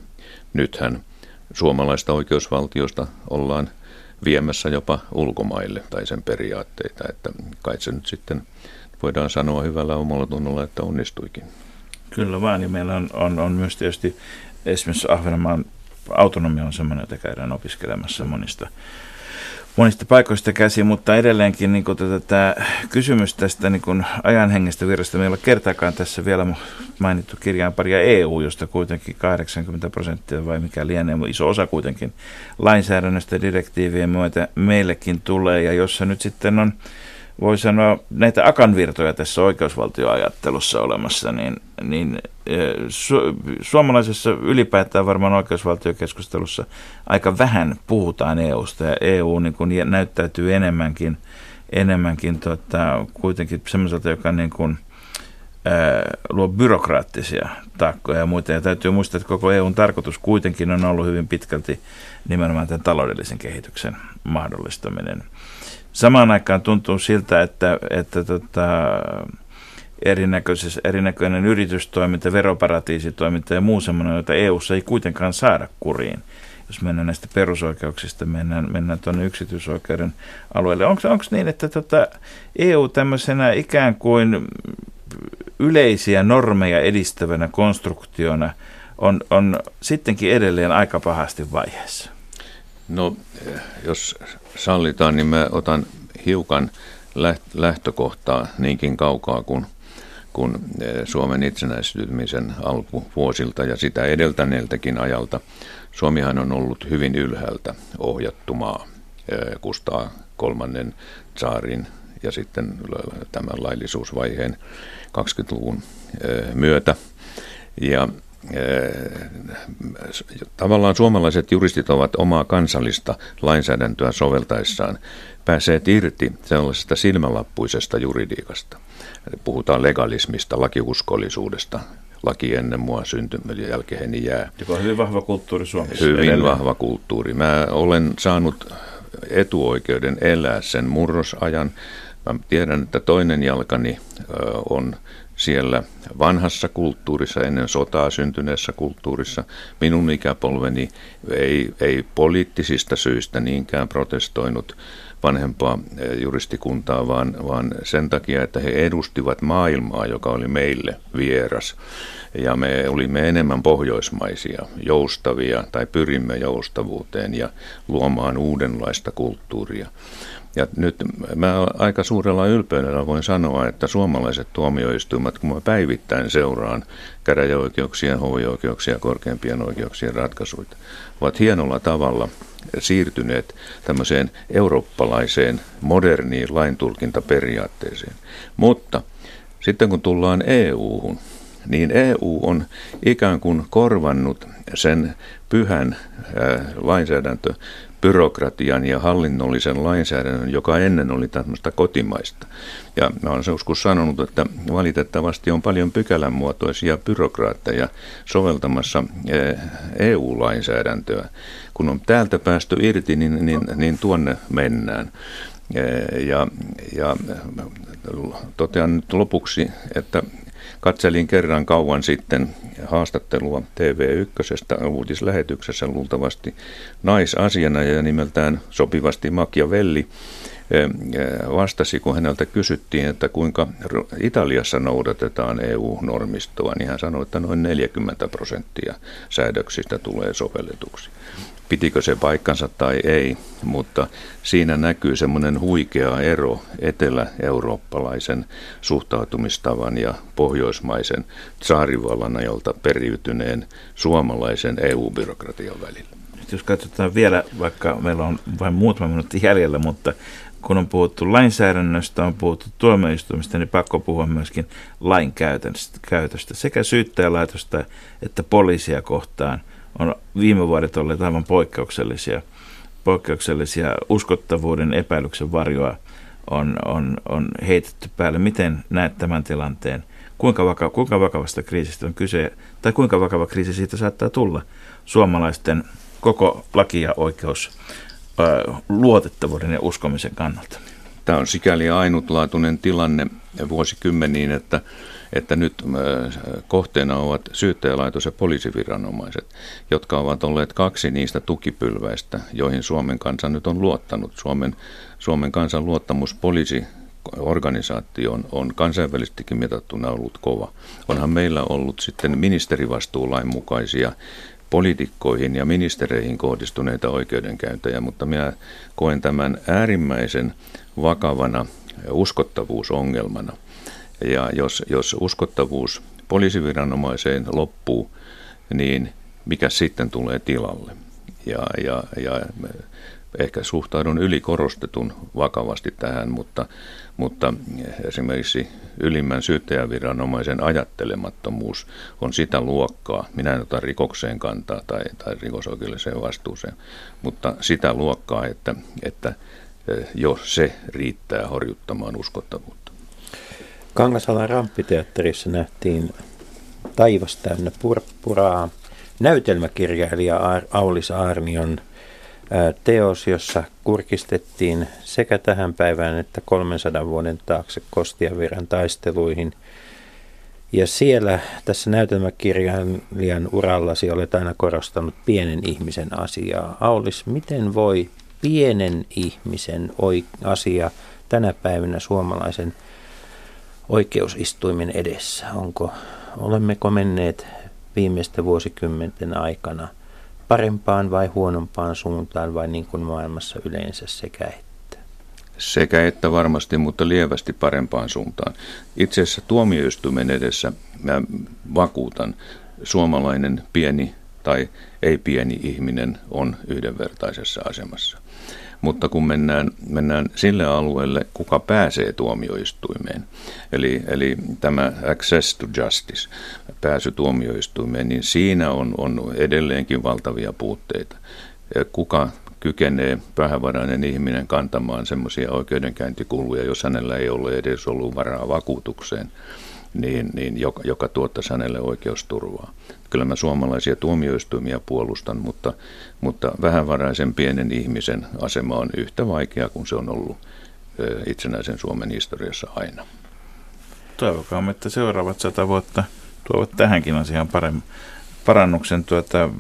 nythän suomalaista oikeusvaltiosta ollaan viemässä jopa ulkomaille tai sen periaatteita, että kai se nyt sitten voidaan sanoa hyvällä omalla tunnolla, että onnistuikin. Kyllä vaan, ja meillä on, on, on myös tietysti esimerkiksi Ahvenanmaan autonomia on sellainen, jota käydään opiskelemassa monista monista paikoista käsin, mutta edelleenkin niin kuin tätä, tämä kysymys tästä niin kuin ajanhengestä virrasta. Meillä kertaakaan tässä vielä mainittu kirjaanparia EU, josta kuitenkin 80 prosenttia vai mikä lienee, iso osa kuitenkin lainsäädännöstä direktiivien myötä meillekin tulee, ja jossa nyt sitten on voi sanoa, näitä akanvirtoja tässä oikeusvaltioajattelussa olemassa, niin, niin eh, su, suomalaisessa ylipäätään varmaan oikeusvaltiokeskustelussa aika vähän puhutaan EUsta, ja EU niin kuin näyttäytyy enemmänkin, enemmänkin tota, kuitenkin semmoiselta, joka niin kuin, ää, eh, luo byrokraattisia taakkoja ja muita. Ja täytyy muistaa, että koko EUn tarkoitus kuitenkin on ollut hyvin pitkälti nimenomaan tämän taloudellisen kehityksen mahdollistaminen – samaan aikaan tuntuu siltä, että, että tota, erinäköinen yritystoiminta, veroparatiisitoiminta ja muu semmoinen, jota eu ei kuitenkaan saada kuriin. Jos mennään näistä perusoikeuksista, mennään, mennään tuonne yksityisoikeuden alueelle. Onko niin, että tota EU tämmöisenä ikään kuin yleisiä normeja edistävänä konstruktiona on, on sittenkin edelleen aika pahasti vaiheessa? No, jos sallitaan, niin mä otan hiukan lähtökohtaa niinkin kaukaa kuin kun eh, Suomen itsenäistymisen alkuvuosilta ja sitä edeltäneeltäkin ajalta. Suomihan on ollut hyvin ylhäältä ohjattu maa eh, Kustaa kolmannen saarin ja sitten tämän laillisuusvaiheen 20-luvun eh, myötä. Ja tavallaan suomalaiset juristit ovat omaa kansallista lainsäädäntöä soveltaessaan päässeet irti sellaisesta silmälappuisesta juridiikasta. Puhutaan legalismista, lakiuskollisuudesta, laki ennen mua syntymän jälkeen jää. Joka on hyvin vahva kulttuuri Suomessa. Hyvin edelleen. vahva kulttuuri. Mä olen saanut etuoikeuden elää sen murrosajan. Mä tiedän, että toinen jalkani on siellä vanhassa kulttuurissa, ennen sotaa syntyneessä kulttuurissa. Minun ikäpolveni ei, ei poliittisista syistä niinkään protestoinut vanhempaa eh, juristikuntaa, vaan, vaan sen takia, että he edustivat maailmaa, joka oli meille vieras. Ja me olimme enemmän pohjoismaisia, joustavia tai pyrimme joustavuuteen ja luomaan uudenlaista kulttuuria. Ja nyt mä aika suurella ylpeydellä voin sanoa, että suomalaiset tuomioistuimet, kun mä päivittäin seuraan käräjäoikeuksien, hovioikeuksien ja korkeimpien oikeuksien ratkaisuja, ovat hienolla tavalla siirtyneet tämmöiseen eurooppalaiseen moderniin laintulkintaperiaatteeseen. Mutta sitten kun tullaan EU-hun, niin EU on ikään kuin korvannut sen pyhän lainsäädäntö byrokratian ja hallinnollisen lainsäädännön, joka ennen oli tämmöistä kotimaista. Ja mä olen joskus sanonut, että valitettavasti on paljon pykälänmuotoisia byrokraatteja soveltamassa EU-lainsäädäntöä. Eh, e Kun on täältä päästy irti, niin, niin, niin tuonne mennään. Eh, ja, ja totean nyt lopuksi, että katselin kerran kauan sitten haastattelua TV1 uutislähetyksessä luultavasti naisasiana ja nimeltään sopivasti Machiavelli vastasi, kun häneltä kysyttiin, että kuinka Italiassa noudatetaan EU-normistoa, niin hän sanoi, että noin 40 prosenttia säädöksistä tulee sovelletuksi. Pitikö se paikkansa tai ei, mutta siinä näkyy semmoinen huikea ero etelä-eurooppalaisen suhtautumistavan ja pohjoismaisen saarivallan ajalta periytyneen suomalaisen EU-byrokratian välillä. Jos katsotaan vielä, vaikka meillä on vain muutama minuutti jäljellä, mutta kun on puhuttu lainsäädännöstä, on puhuttu tuomioistuimista, niin pakko puhua myöskin lain käytöstä. Sekä syyttäjälaitosta että poliisia kohtaan on viime vuodet olleet aivan poikkeuksellisia, poikkeuksellisia uskottavuuden epäilyksen varjoa on, on, on heitetty päälle. Miten näet tämän tilanteen? Kuinka, vaka, kuinka vakavasta kriisistä on kyse, tai kuinka vakava kriisi siitä saattaa tulla suomalaisten koko laki- ja oikeus luotettavuuden ja uskomisen kannalta. Tämä on sikäli ainutlaatuinen tilanne vuosikymmeniin, että, että nyt kohteena ovat syyttäjälaitos ja poliisiviranomaiset, jotka ovat olleet kaksi niistä tukipylväistä, joihin Suomen kansa nyt on luottanut. Suomen, Suomen kansan luottamus poliisi organisaatioon on kansainvälisestikin mitattuna ollut kova. Onhan meillä ollut sitten ministerivastuulain mukaisia poliitikkoihin ja ministereihin kohdistuneita oikeudenkäyntejä, mutta minä koen tämän äärimmäisen vakavana uskottavuusongelmana. Ja jos, jos uskottavuus poliisiviranomaiseen loppuu, niin mikä sitten tulee tilalle? Ja, ja, ja ehkä suhtaudun ylikorostetun vakavasti tähän, mutta, mutta esimerkiksi ylimmän syyttäjäviranomaisen ajattelemattomuus on sitä luokkaa, minä en ota rikokseen kantaa tai, tai rikosoikeudelliseen vastuuseen, mutta sitä luokkaa, että, että eh, jo se riittää horjuttamaan uskottavuutta. Kangasalan ramppiteatterissa nähtiin taivas täynnä purppuraa. Näytelmäkirjailija Aulis Arnion teos, jossa kurkistettiin sekä tähän päivään että 300 vuoden taakse Kostiaviran taisteluihin. Ja siellä tässä näytelmäkirjailijan urallasi olet aina korostanut pienen ihmisen asiaa. Aulis, miten voi pienen ihmisen asia tänä päivänä suomalaisen oikeusistuimen edessä? Onko, olemmeko menneet viimeisten vuosikymmenten aikana – parempaan vai huonompaan suuntaan vai niin kuin maailmassa yleensä sekä että? Sekä että varmasti, mutta lievästi parempaan suuntaan. Itse asiassa tuomioistuimen edessä mä vakuutan, suomalainen pieni tai ei pieni ihminen on yhdenvertaisessa asemassa. Mutta kun mennään, mennään sille alueelle, kuka pääsee tuomioistuimeen, eli, eli tämä access to justice, pääsy tuomioistuimeen, niin siinä on, on edelleenkin valtavia puutteita. Kuka kykenee vähävarainen ihminen kantamaan semmoisia oikeudenkäyntikuluja, jos hänellä ei ole edes ollut varaa vakuutukseen, niin, niin joka, joka tuottaisi hänelle oikeusturvaa. Kyllä mä suomalaisia tuomioistuimia puolustan, mutta, mutta vähävaraisen pienen ihmisen asema on yhtä vaikea kuin se on ollut itsenäisen Suomen historiassa aina. Toivokaamme, että seuraavat sata vuotta tuovat tähänkin asiaan paremmin parannuksen tuota,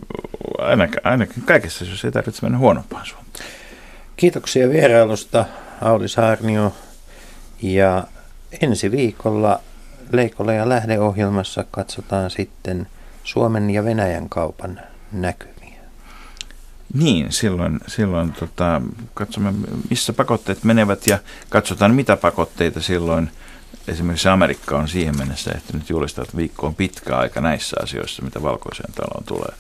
ainakin, ainakin kaikessa, jos ei tarvitse mennä huonompaan suuntaan. Kiitoksia vierailusta, Auli Saarnio. Ja ensi viikolla Leikola ja lähdeohjelmassa katsotaan sitten Suomen ja Venäjän kaupan näkymiä. Niin, silloin, silloin tota, katsomme, missä pakotteet menevät ja katsotaan, mitä pakotteita silloin esimerkiksi Amerikka on siihen mennessä ehtinyt julistaa, että viikko on pitkä aika näissä asioissa, mitä valkoiseen taloon tulee.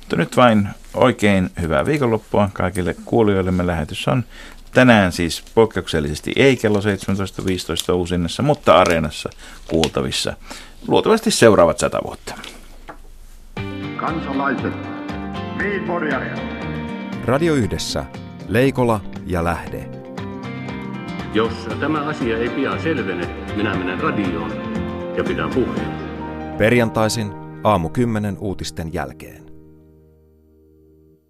Mutta nyt vain oikein hyvää viikonloppua kaikille kuulijoille. Me lähetys on tänään siis poikkeuksellisesti ei kello 17.15 uusinnassa, mutta areenassa kuultavissa. Luultavasti seuraavat sata vuotta. Kansalaiset, Radio Yhdessä, Leikola ja Lähde. Jos tämä asia ei pian selvene, minä menen radioon ja pidän puheen. Perjantaisin aamu 10 uutisten jälkeen.